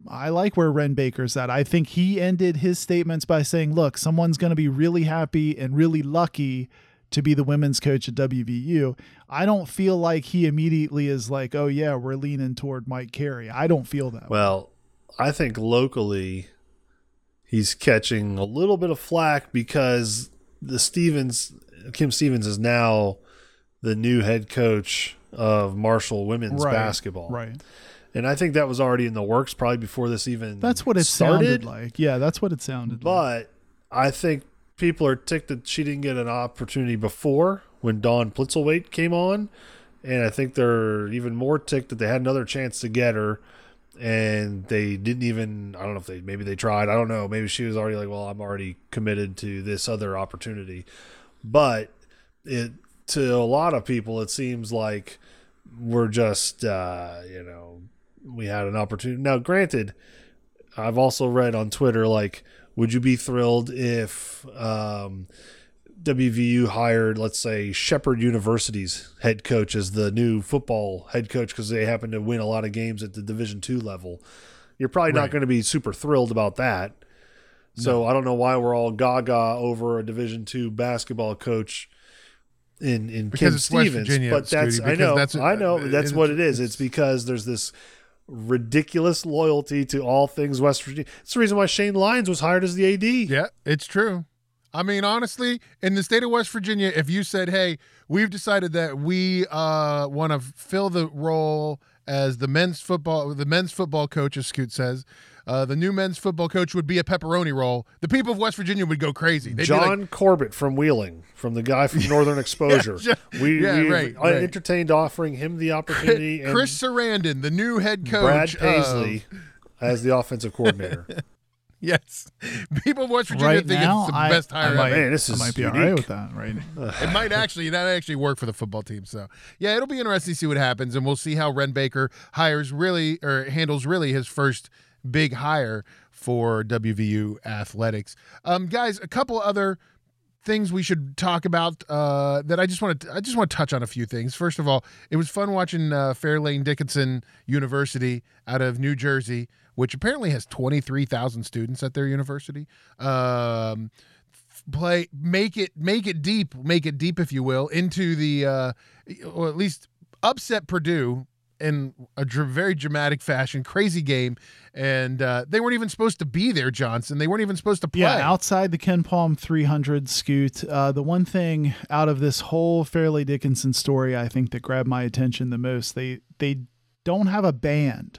I like where Wren Baker's at. I think he ended his statements by saying, "Look, someone's going to be really happy and really lucky to be the women's coach at WVU." I don't feel like he immediately is like, "Oh yeah, we're leaning toward Mike Carey." I don't feel that. way. Well, I think locally he's catching a little bit of flack because the Stevens Kim Stevens is now the new head coach of Marshall women's Right, basketball. Right. And I think that was already in the works probably before this even That's what it started. sounded like. Yeah, that's what it sounded like. But I think people are ticked that she didn't get an opportunity before when Dawn Plitzuweit came on. And I think they're even more ticked that they had another chance to get her and they didn't even I don't know if they maybe they tried. I don't know. Maybe she was already like, Well, I'm already committed to this other opportunity. But it to a lot of people it seems like we're just uh, you know, we had an opportunity. Now granted, I've also read on Twitter like, would you be thrilled if um, WVU hired, let's say, Shepherd University's head coach as the new football head coach because they happen to win a lot of games at the Division two level? You're probably not going to be super thrilled about that. So I don't know why we're all gaga over a Division two basketball coach in in Because Kim Stevens, Virginia, but that's I know that's- I know uh, that's it's- what it is. It's it's- because there's this ridiculous loyalty to all things West Virginia. It's the reason why Shane Lyons was hired as the AD. Yeah, it's true. I mean, honestly, in the state of West Virginia, if you said, "Hey, we've decided that we uh, want to fill the role as the men's football, the men's football coach," as Scoot says, uh, the new men's football coach would be a pepperoni roll. The people of West Virginia would go crazy. They'd be like, John Corbett from Wheeling, from the guy from Northern Exposure. John- we yeah, we right, right. entertained offering him the opportunity and Chris Sarandon, the new head coach. Brad of- Paisley as the offensive coordinator. yes, people of West Virginia right think now, it's the I, best I hire might, ever. Man, this I is might be all unique. right with that. Right. it might actually that actually work for the football team. So yeah, it'll be interesting to see what happens, and we'll see how Wren Baker hires really or handles really his first big hire for WVU athletics. Um, guys, a couple other things we should talk about uh, that I just want to I just want to touch on a few things. First of all, it was fun watching uh, Fairleigh Dickinson University out of New Jersey, which apparently has twenty three thousand students at their university. Um, play make it make it deep make it deep if you will into the uh or at least upset purdue in a dr- very dramatic fashion crazy game and uh they weren't even supposed to be there johnson they weren't even supposed to play Yeah, outside the KenPom 300 scoot, uh, the one thing out of this whole Fairleigh Dickinson story, I think that grabbed my attention the most, they they don't have a band,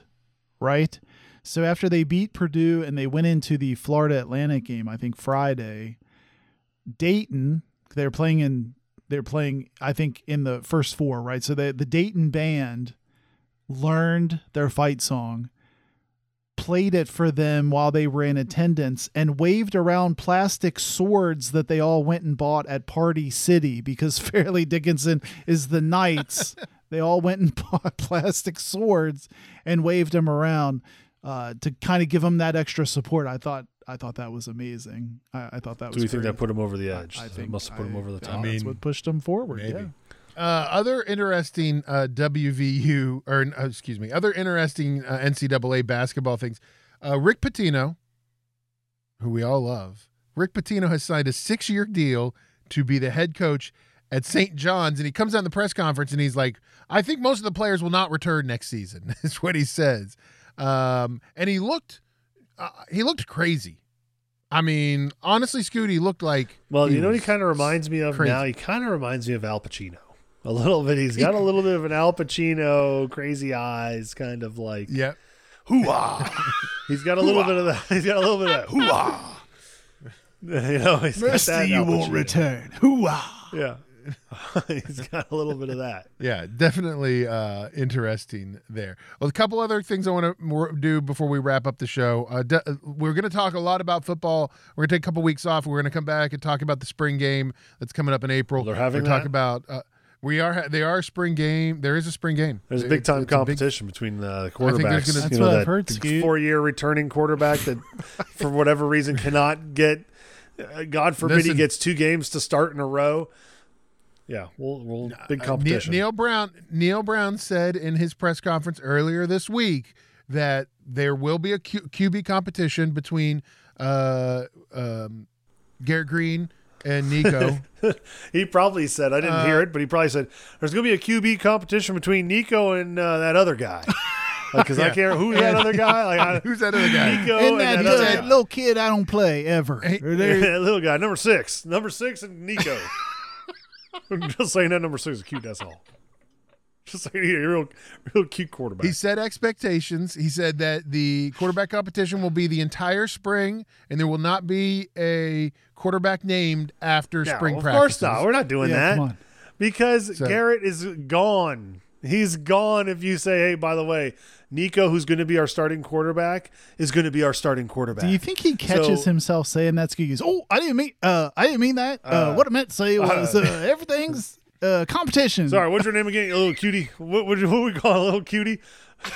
right? So after they beat Purdue and they went into the Florida Atlantic game, I think Friday, Dayton, they're playing in they're playing I think in the first four, right? So the the Dayton band learned their fight song played it for them while they were in attendance and waved around plastic swords that they all went and bought at Party City because Fairleigh Dickinson is the Knights. they all went and bought plastic swords and waved them around uh, to kind of give them that extra support. I thought I thought that was amazing. I, I thought that was. Do we think that put him over the edge? I It think must have put him over the I top. mean, that's what pushed him forward. maybe. Yeah. Uh, other interesting uh, WVU or uh, excuse me, other interesting uh, NCAA basketball things. Uh, Rick Pitino, who we all love, Rick Pitino has signed a six-year deal to be the head coach at St. John's, and he comes out in the press conference and he's like, "I think most of the players will not return next season." is what he says, um, and he looked, uh, he looked crazy. I mean, honestly, Scoot, he looked like Well, you know what he kind of reminds me of crazy. now? He kind of reminds me of Al Pacino. A little bit. He's got a little bit of an Al Pacino, crazy eyes, kind of like Yeah, hoo-ah. he's got a little bit of that. He's got a little bit of that hoo-ah. you know, he's that Al Pacino. return. Hoo-ah. Yeah. he's got a little bit of that. Yeah, definitely uh, interesting there. Well, a couple other things I want to do before we wrap up the show. Uh, de- we're going to talk a lot about football. We're going to take a couple weeks off. We're going to come back and talk about the spring game that's coming up in April. They're having We're talk about. Uh, we are. They are a spring game. There is a spring game. There's a big time it's a big- competition between the think there's quarterbacks. gonna- you That's know, what I've heard, Scoot. four-year returning quarterback that, for whatever reason, cannot get. Uh, God forbid Listen. he gets two games to start in a row. Yeah, we'll, we'll big Uh, Ne- competition. Neal Brown. Neal Brown said in his press conference earlier this week that there will be a Q- QB competition between uh, um, Garrett Greene and Nico. He probably said, I didn't Uh, hear it, but he probably said, there's going to be a QB competition between Nico and uh, that other guy. Because I Yeah. can't, who's that other guy? Like, I, Who's that other guy? Nico and and, that, that other uh, guy. little kid I don't play ever. Hey, Or there- Yeah, little guy, number six. Number six and Nico. I'm just saying that number six is cute, that's all. Just saying he's a real, real cute quarterback. He set expectations. He said that the quarterback competition will be the entire spring, and there will not be a quarterback named after No, spring of practices. course not. We're not doing yeah, that. come on. Because So- Garrett is gone. He's gone if you say, hey, by the way, Nico, who's going to be our starting quarterback, is going to be our starting quarterback. Do you think he catches So- himself saying that? He goes, "Oh, I didn't mean. Uh, I didn't mean that. Uh, Uh, what I meant to say was uh, uh, everything's uh, competition." Sorry, what's your name again? Little cutie. What, what, what we call a little cutie?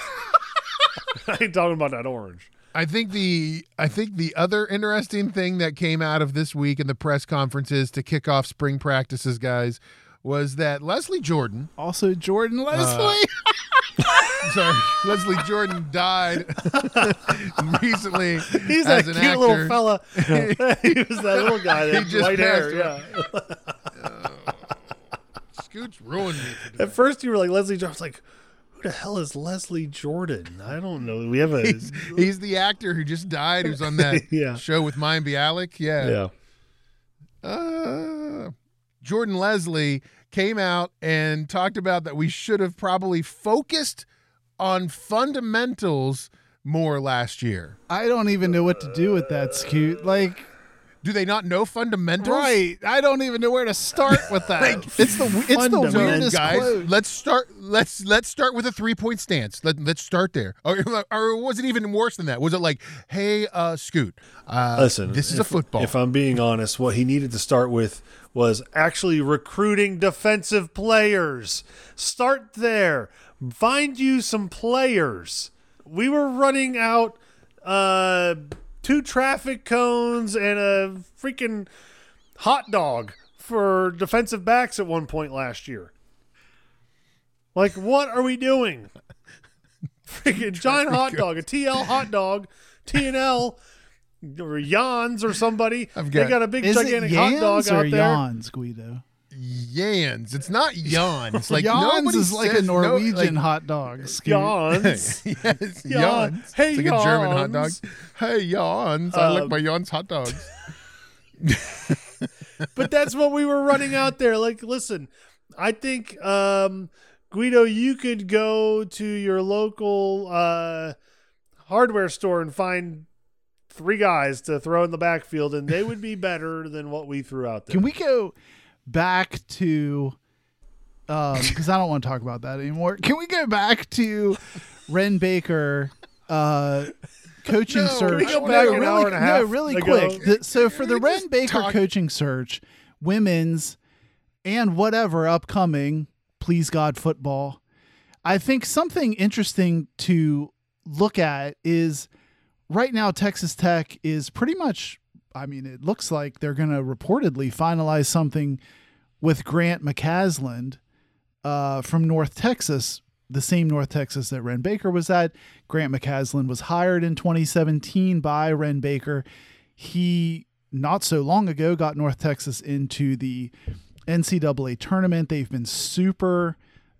I ain't talking about that orange. I think the I think the other interesting thing that came out of this week in the press conferences to kick off spring practices, guys, was that Leslie Jordan, Also, Jordan Uh, Lesley. sorry, Leslie Jordan died recently. He's that an cute actor. little fella. he was that little guy that He just white hair. passed Yeah. Scoots ruined me. At first, you were like Leslie Jordan. I was like, who the hell is Leslie Jordan? I don't know. We have a He's, he's the actor who just died. Who's on that Yeah. show with Mayim Bialik? Yeah. yeah. Uh, Jordan Lesley came out and talked about that we should have probably focused on fundamentals more last year. I don't even know what to do with that, Scoot. Like, Do they not know fundamentals? right? I don't even know where to start with that. it's the it's the weirdest guys, quote. let's start. Let's let's start with a three point stance. Let, let's start there. Or, or was it even worse than that? Was it like, hey, uh, Scoot, uh, Listen, this is if- a football. If I'm being honest, what he needed to start with was actually recruiting defensive players. Start there. Find you some players. We were running out uh, two traffic cones and a freaking hot dog for defensive backs at one point last year. Like, what are we doing? Freaking giant hot dog, a TL hot dog, TNL, or Jans or somebody. I've they got- got a big gigantic hot dog out there. Yawns, Guido? Yans. It's not yawns. Like Yawns is like a says- no- Norwegian like- hot dog. Jans. yes. Hey, it's like a German hot dog. Jans. Hey, yawns. I like Um, my yawns hot dogs. but that's what we were running out there. Like, listen, I think um, Guido, you could go to your local uh, hardware store and find three guys to throw in the backfield, and they would be better than what we threw out there. Can we go back to um because I don't want to talk about that anymore. Can we go back to Wren Baker uh coaching No, search? can we go back No, really, hour and a no, really quick. The- so for the Wren Baker talk- coaching search, women's and whatever upcoming, please God football. I think something interesting to look at is right now Texas Tech is pretty much I mean it looks like they're going to reportedly finalize something with Grant McCasland uh, from North Texas, the same North Texas that Wren Baker was at. Grant McCasland was hired in 2017 by Wren Baker. He not so long ago got North Texas into the NCAA tournament. They've been super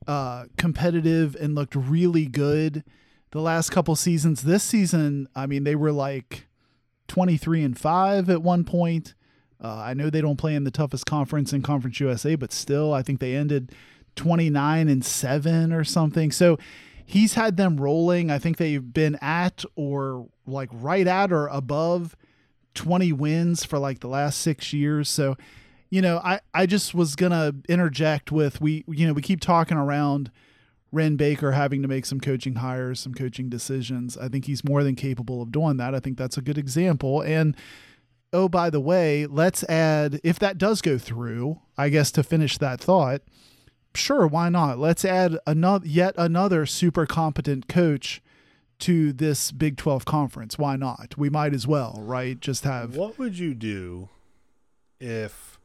uh, competitive and looked really good the last couple seasons. This season, I mean, they were like 23 and 5 at one point. Uh, I know they don't play in the toughest conference in Conference USA, but still, I think they ended 29 and 7 or something. So he's had them rolling. I think they've been at or like right at or above 20 wins for like the last six years. So, you know, I, I just was going to interject with we, you know, we keep talking around Wren Baker having to make some coaching hires, some coaching decisions. I think he's more than capable of doing that. I think that's a good example. And oh, by the way, let's add, if that does go through, I guess to finish that thought, sure, why not? Let's add another, yet another super competent coach to this Big 12 conference. Why not? We might as well, right? Just have. What would you do if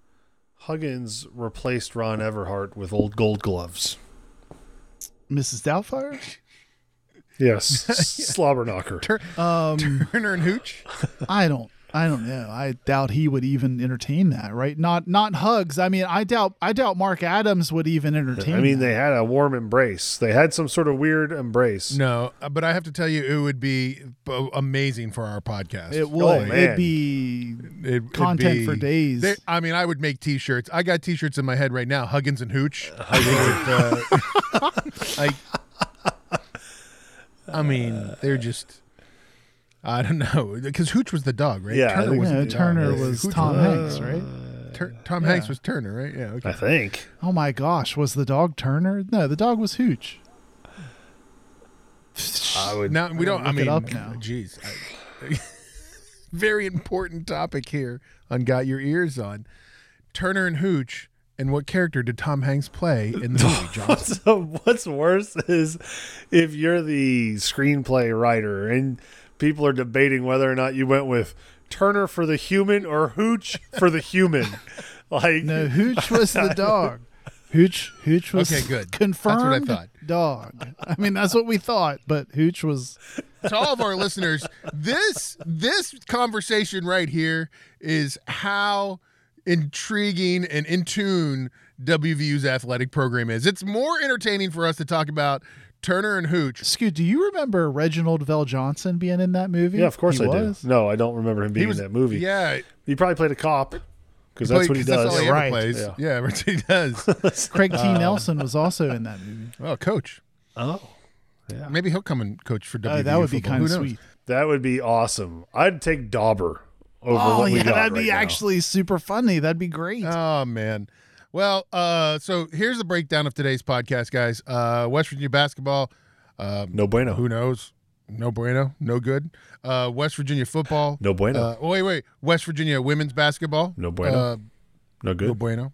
Huggins replaced Ron Everhart with old gold gloves? Mrs. Doubtfire? Yes, slobber knocker. Um, Turner and Hooch. I don't. I don't know. I doubt he would even entertain that, right? Not not hugs. I mean, I doubt I doubt Mark Adams would even entertain. I mean, that. they had a warm embrace. They had some sort of weird embrace. No, uh, but I have to tell you, it would be amazing for our podcast. it would. Oh, man. It'd be It- it'd content be- for days. They- I mean, I would make T-shirts. I got T-shirts in my head right now. Huggins and Hooch. With, uh, like, I mean, they're just. I don't know because Hooch was the dog, right? Yeah, Turner was Yeah, Turner dog. was Hooch Tom Hanks, right? Tur- Tom Hanks was Turner, right? Yeah. Okay. I think. Oh my gosh, was the dog Turner? No, the dog was Hooch. I would. Now we don't. I mean, up now. Jeez, very important topic here on Got Your Eers On. Turner and Hooch, and what character did Tom Hanks play in the movie? John? What's, what's worse is if you're the screenplay writer and people are debating whether or not you went with Turner for the human or Hooch for the human. Like, No, Hooch was the dog. Hooch, Hooch was Okay, good. confirmed. That's what I thought. dog. I mean, that's what we thought, but Hooch was. to all of our listeners, this this conversation right here is how intriguing and in tune WVU's athletic program is. It's more entertaining for us to talk about Turner and Hooch. Scoot, do you remember Reginald VelJohnson being in that movie? yeah, of course He I was? do. No, I don't remember him being in that movie. Yeah, He probably played a cop because that's what he does. That's all he Yeah, right. plays. Yeah. Yeah, that's he does. Craig T. Uh, Nelson was also in that movie. oh, coach. oh, yeah. Maybe he'll come and coach for WVU. Oh, that would be kind of sweet. That would be awesome. I'd take Dauber over Oh, what we yeah, that'd right be now. actually super funny. That'd be great. Oh man. Well, uh, so here's the breakdown of today's podcast, guys. Uh, West Virginia basketball. Um, no bueno. Who knows? No bueno. No good. Uh, West Virginia football. No bueno. Uh, wait, wait. West Virginia women's basketball. No bueno. Uh, no good. no bueno.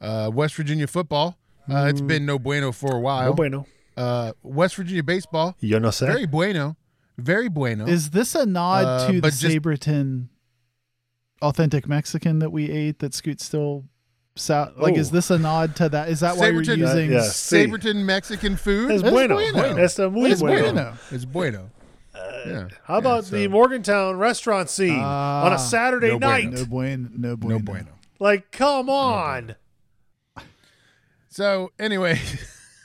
Uh, West Virginia football. Uh, It's been no bueno for a while. no bueno. Uh, West Virginia baseball. Yo no sé. Very bueno. Very bueno. Is this a nod Uh, to the but just- Sabraton authentic Mexican that we ate that Scoot still sou- like Oh. is this a nod to that? Is that why you're Sabraton- using Uh, yeah. Sabraton Mexican food. Es Es bueno. bueno. Es muy Es bueno. bueno. It's bueno. yeah. How about so- the Morgantown restaurant scene on Ah, a Saturday no bueno. night? no bueno, no bueno. No bueno. Like, come on. So anyway,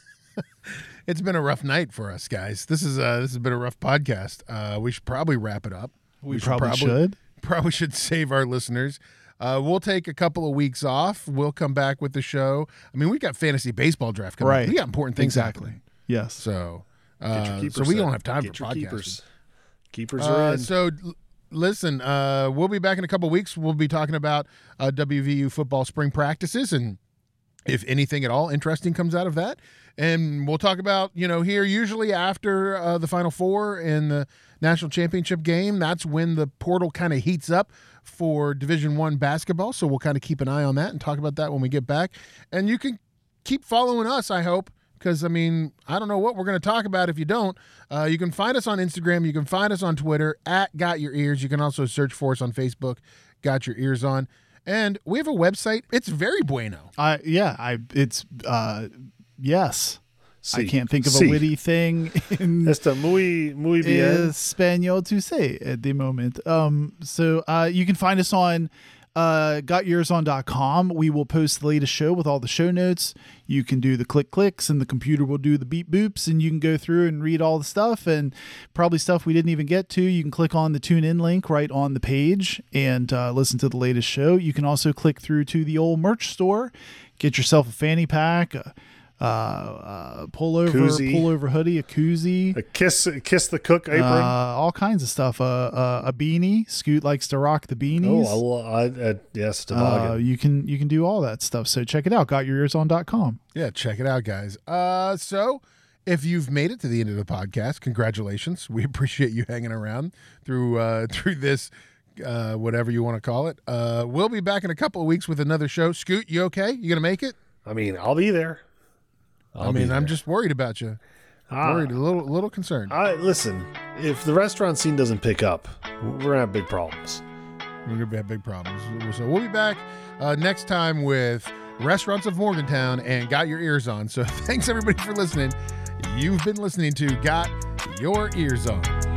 it's been a rough night for us guys. This is uh this has been a rough podcast. Uh, we should probably wrap it up. We, probably, should. Probably should save our listeners. Uh, we'll take a couple of weeks off. We'll come back with the show. I mean, we've got fantasy baseball draft coming. Right. We got important things Exactly. happening. Yes. So, uh, so we set. don't have time Get for your podcasting. keepers. Keepers are Uh, in. so l- listen, uh, we'll be back in a couple weeks. We'll be talking about uh, WVU football spring practices and if anything at all interesting comes out of that. And we'll talk about, you know, here usually after uh, the Final Four and the national championship game, that's when the portal kind of heats up for Division One basketball. So we'll kind of keep an eye on that and talk about that when we get back. And you can keep following us, I hope, because I mean, I don't know what we're going to talk about if you don't. Uh, you can find us on Instagram. You can find us on Twitter at Got Your Eers. You can also search for us on Facebook, Got Your Eers On. And we have a website. It's very bueno. I yeah, I it's uh yes. I can't think of Sí. a witty thing in Está muy, muy bien. Espanol to say at the moment. Um, so uh, you can find us on uh, gotyoursOn.com. We will post the latest show with all the show notes. You can do the click clicks, and the computer will do the beep boops, and you can go through and read all the stuff and probably stuff we didn't even get to. You can click on the tune in link right on the page and uh, listen to the latest show. You can also click through to the old merch store, get yourself a fanny pack. A, uh, uh, pullover, Koozie. pullover hoodie, a koozie, A kiss, kiss the cook apron. uh, all kinds of stuff. Uh, uh, a beanie. Scoot likes to rock the beanies. oh, I, lo- I, uh, yes, uh, you can you can do all that stuff. So check it out. GotYourEersOn.com. Yeah, check it out, guys. Uh, so if you've made it to the end of the podcast, congratulations. We appreciate you hanging around through uh, through this. Uh, whatever you want to call it. Uh, we'll be back in a couple of weeks with another show. Scoot, you okay? You gonna make it? I mean, I'll be there. I'll I mean, I'm just worried about you. Ah. worried, a little, a little concerned. I listen. If the restaurant scene doesn't pick up, we're gonna have big problems. We're gonna have big problems. So we'll be back uh, next time with Restaurants of Morgantown and Got Your Eers On. So thanks everybody for listening. You've been listening to Got your Eers on.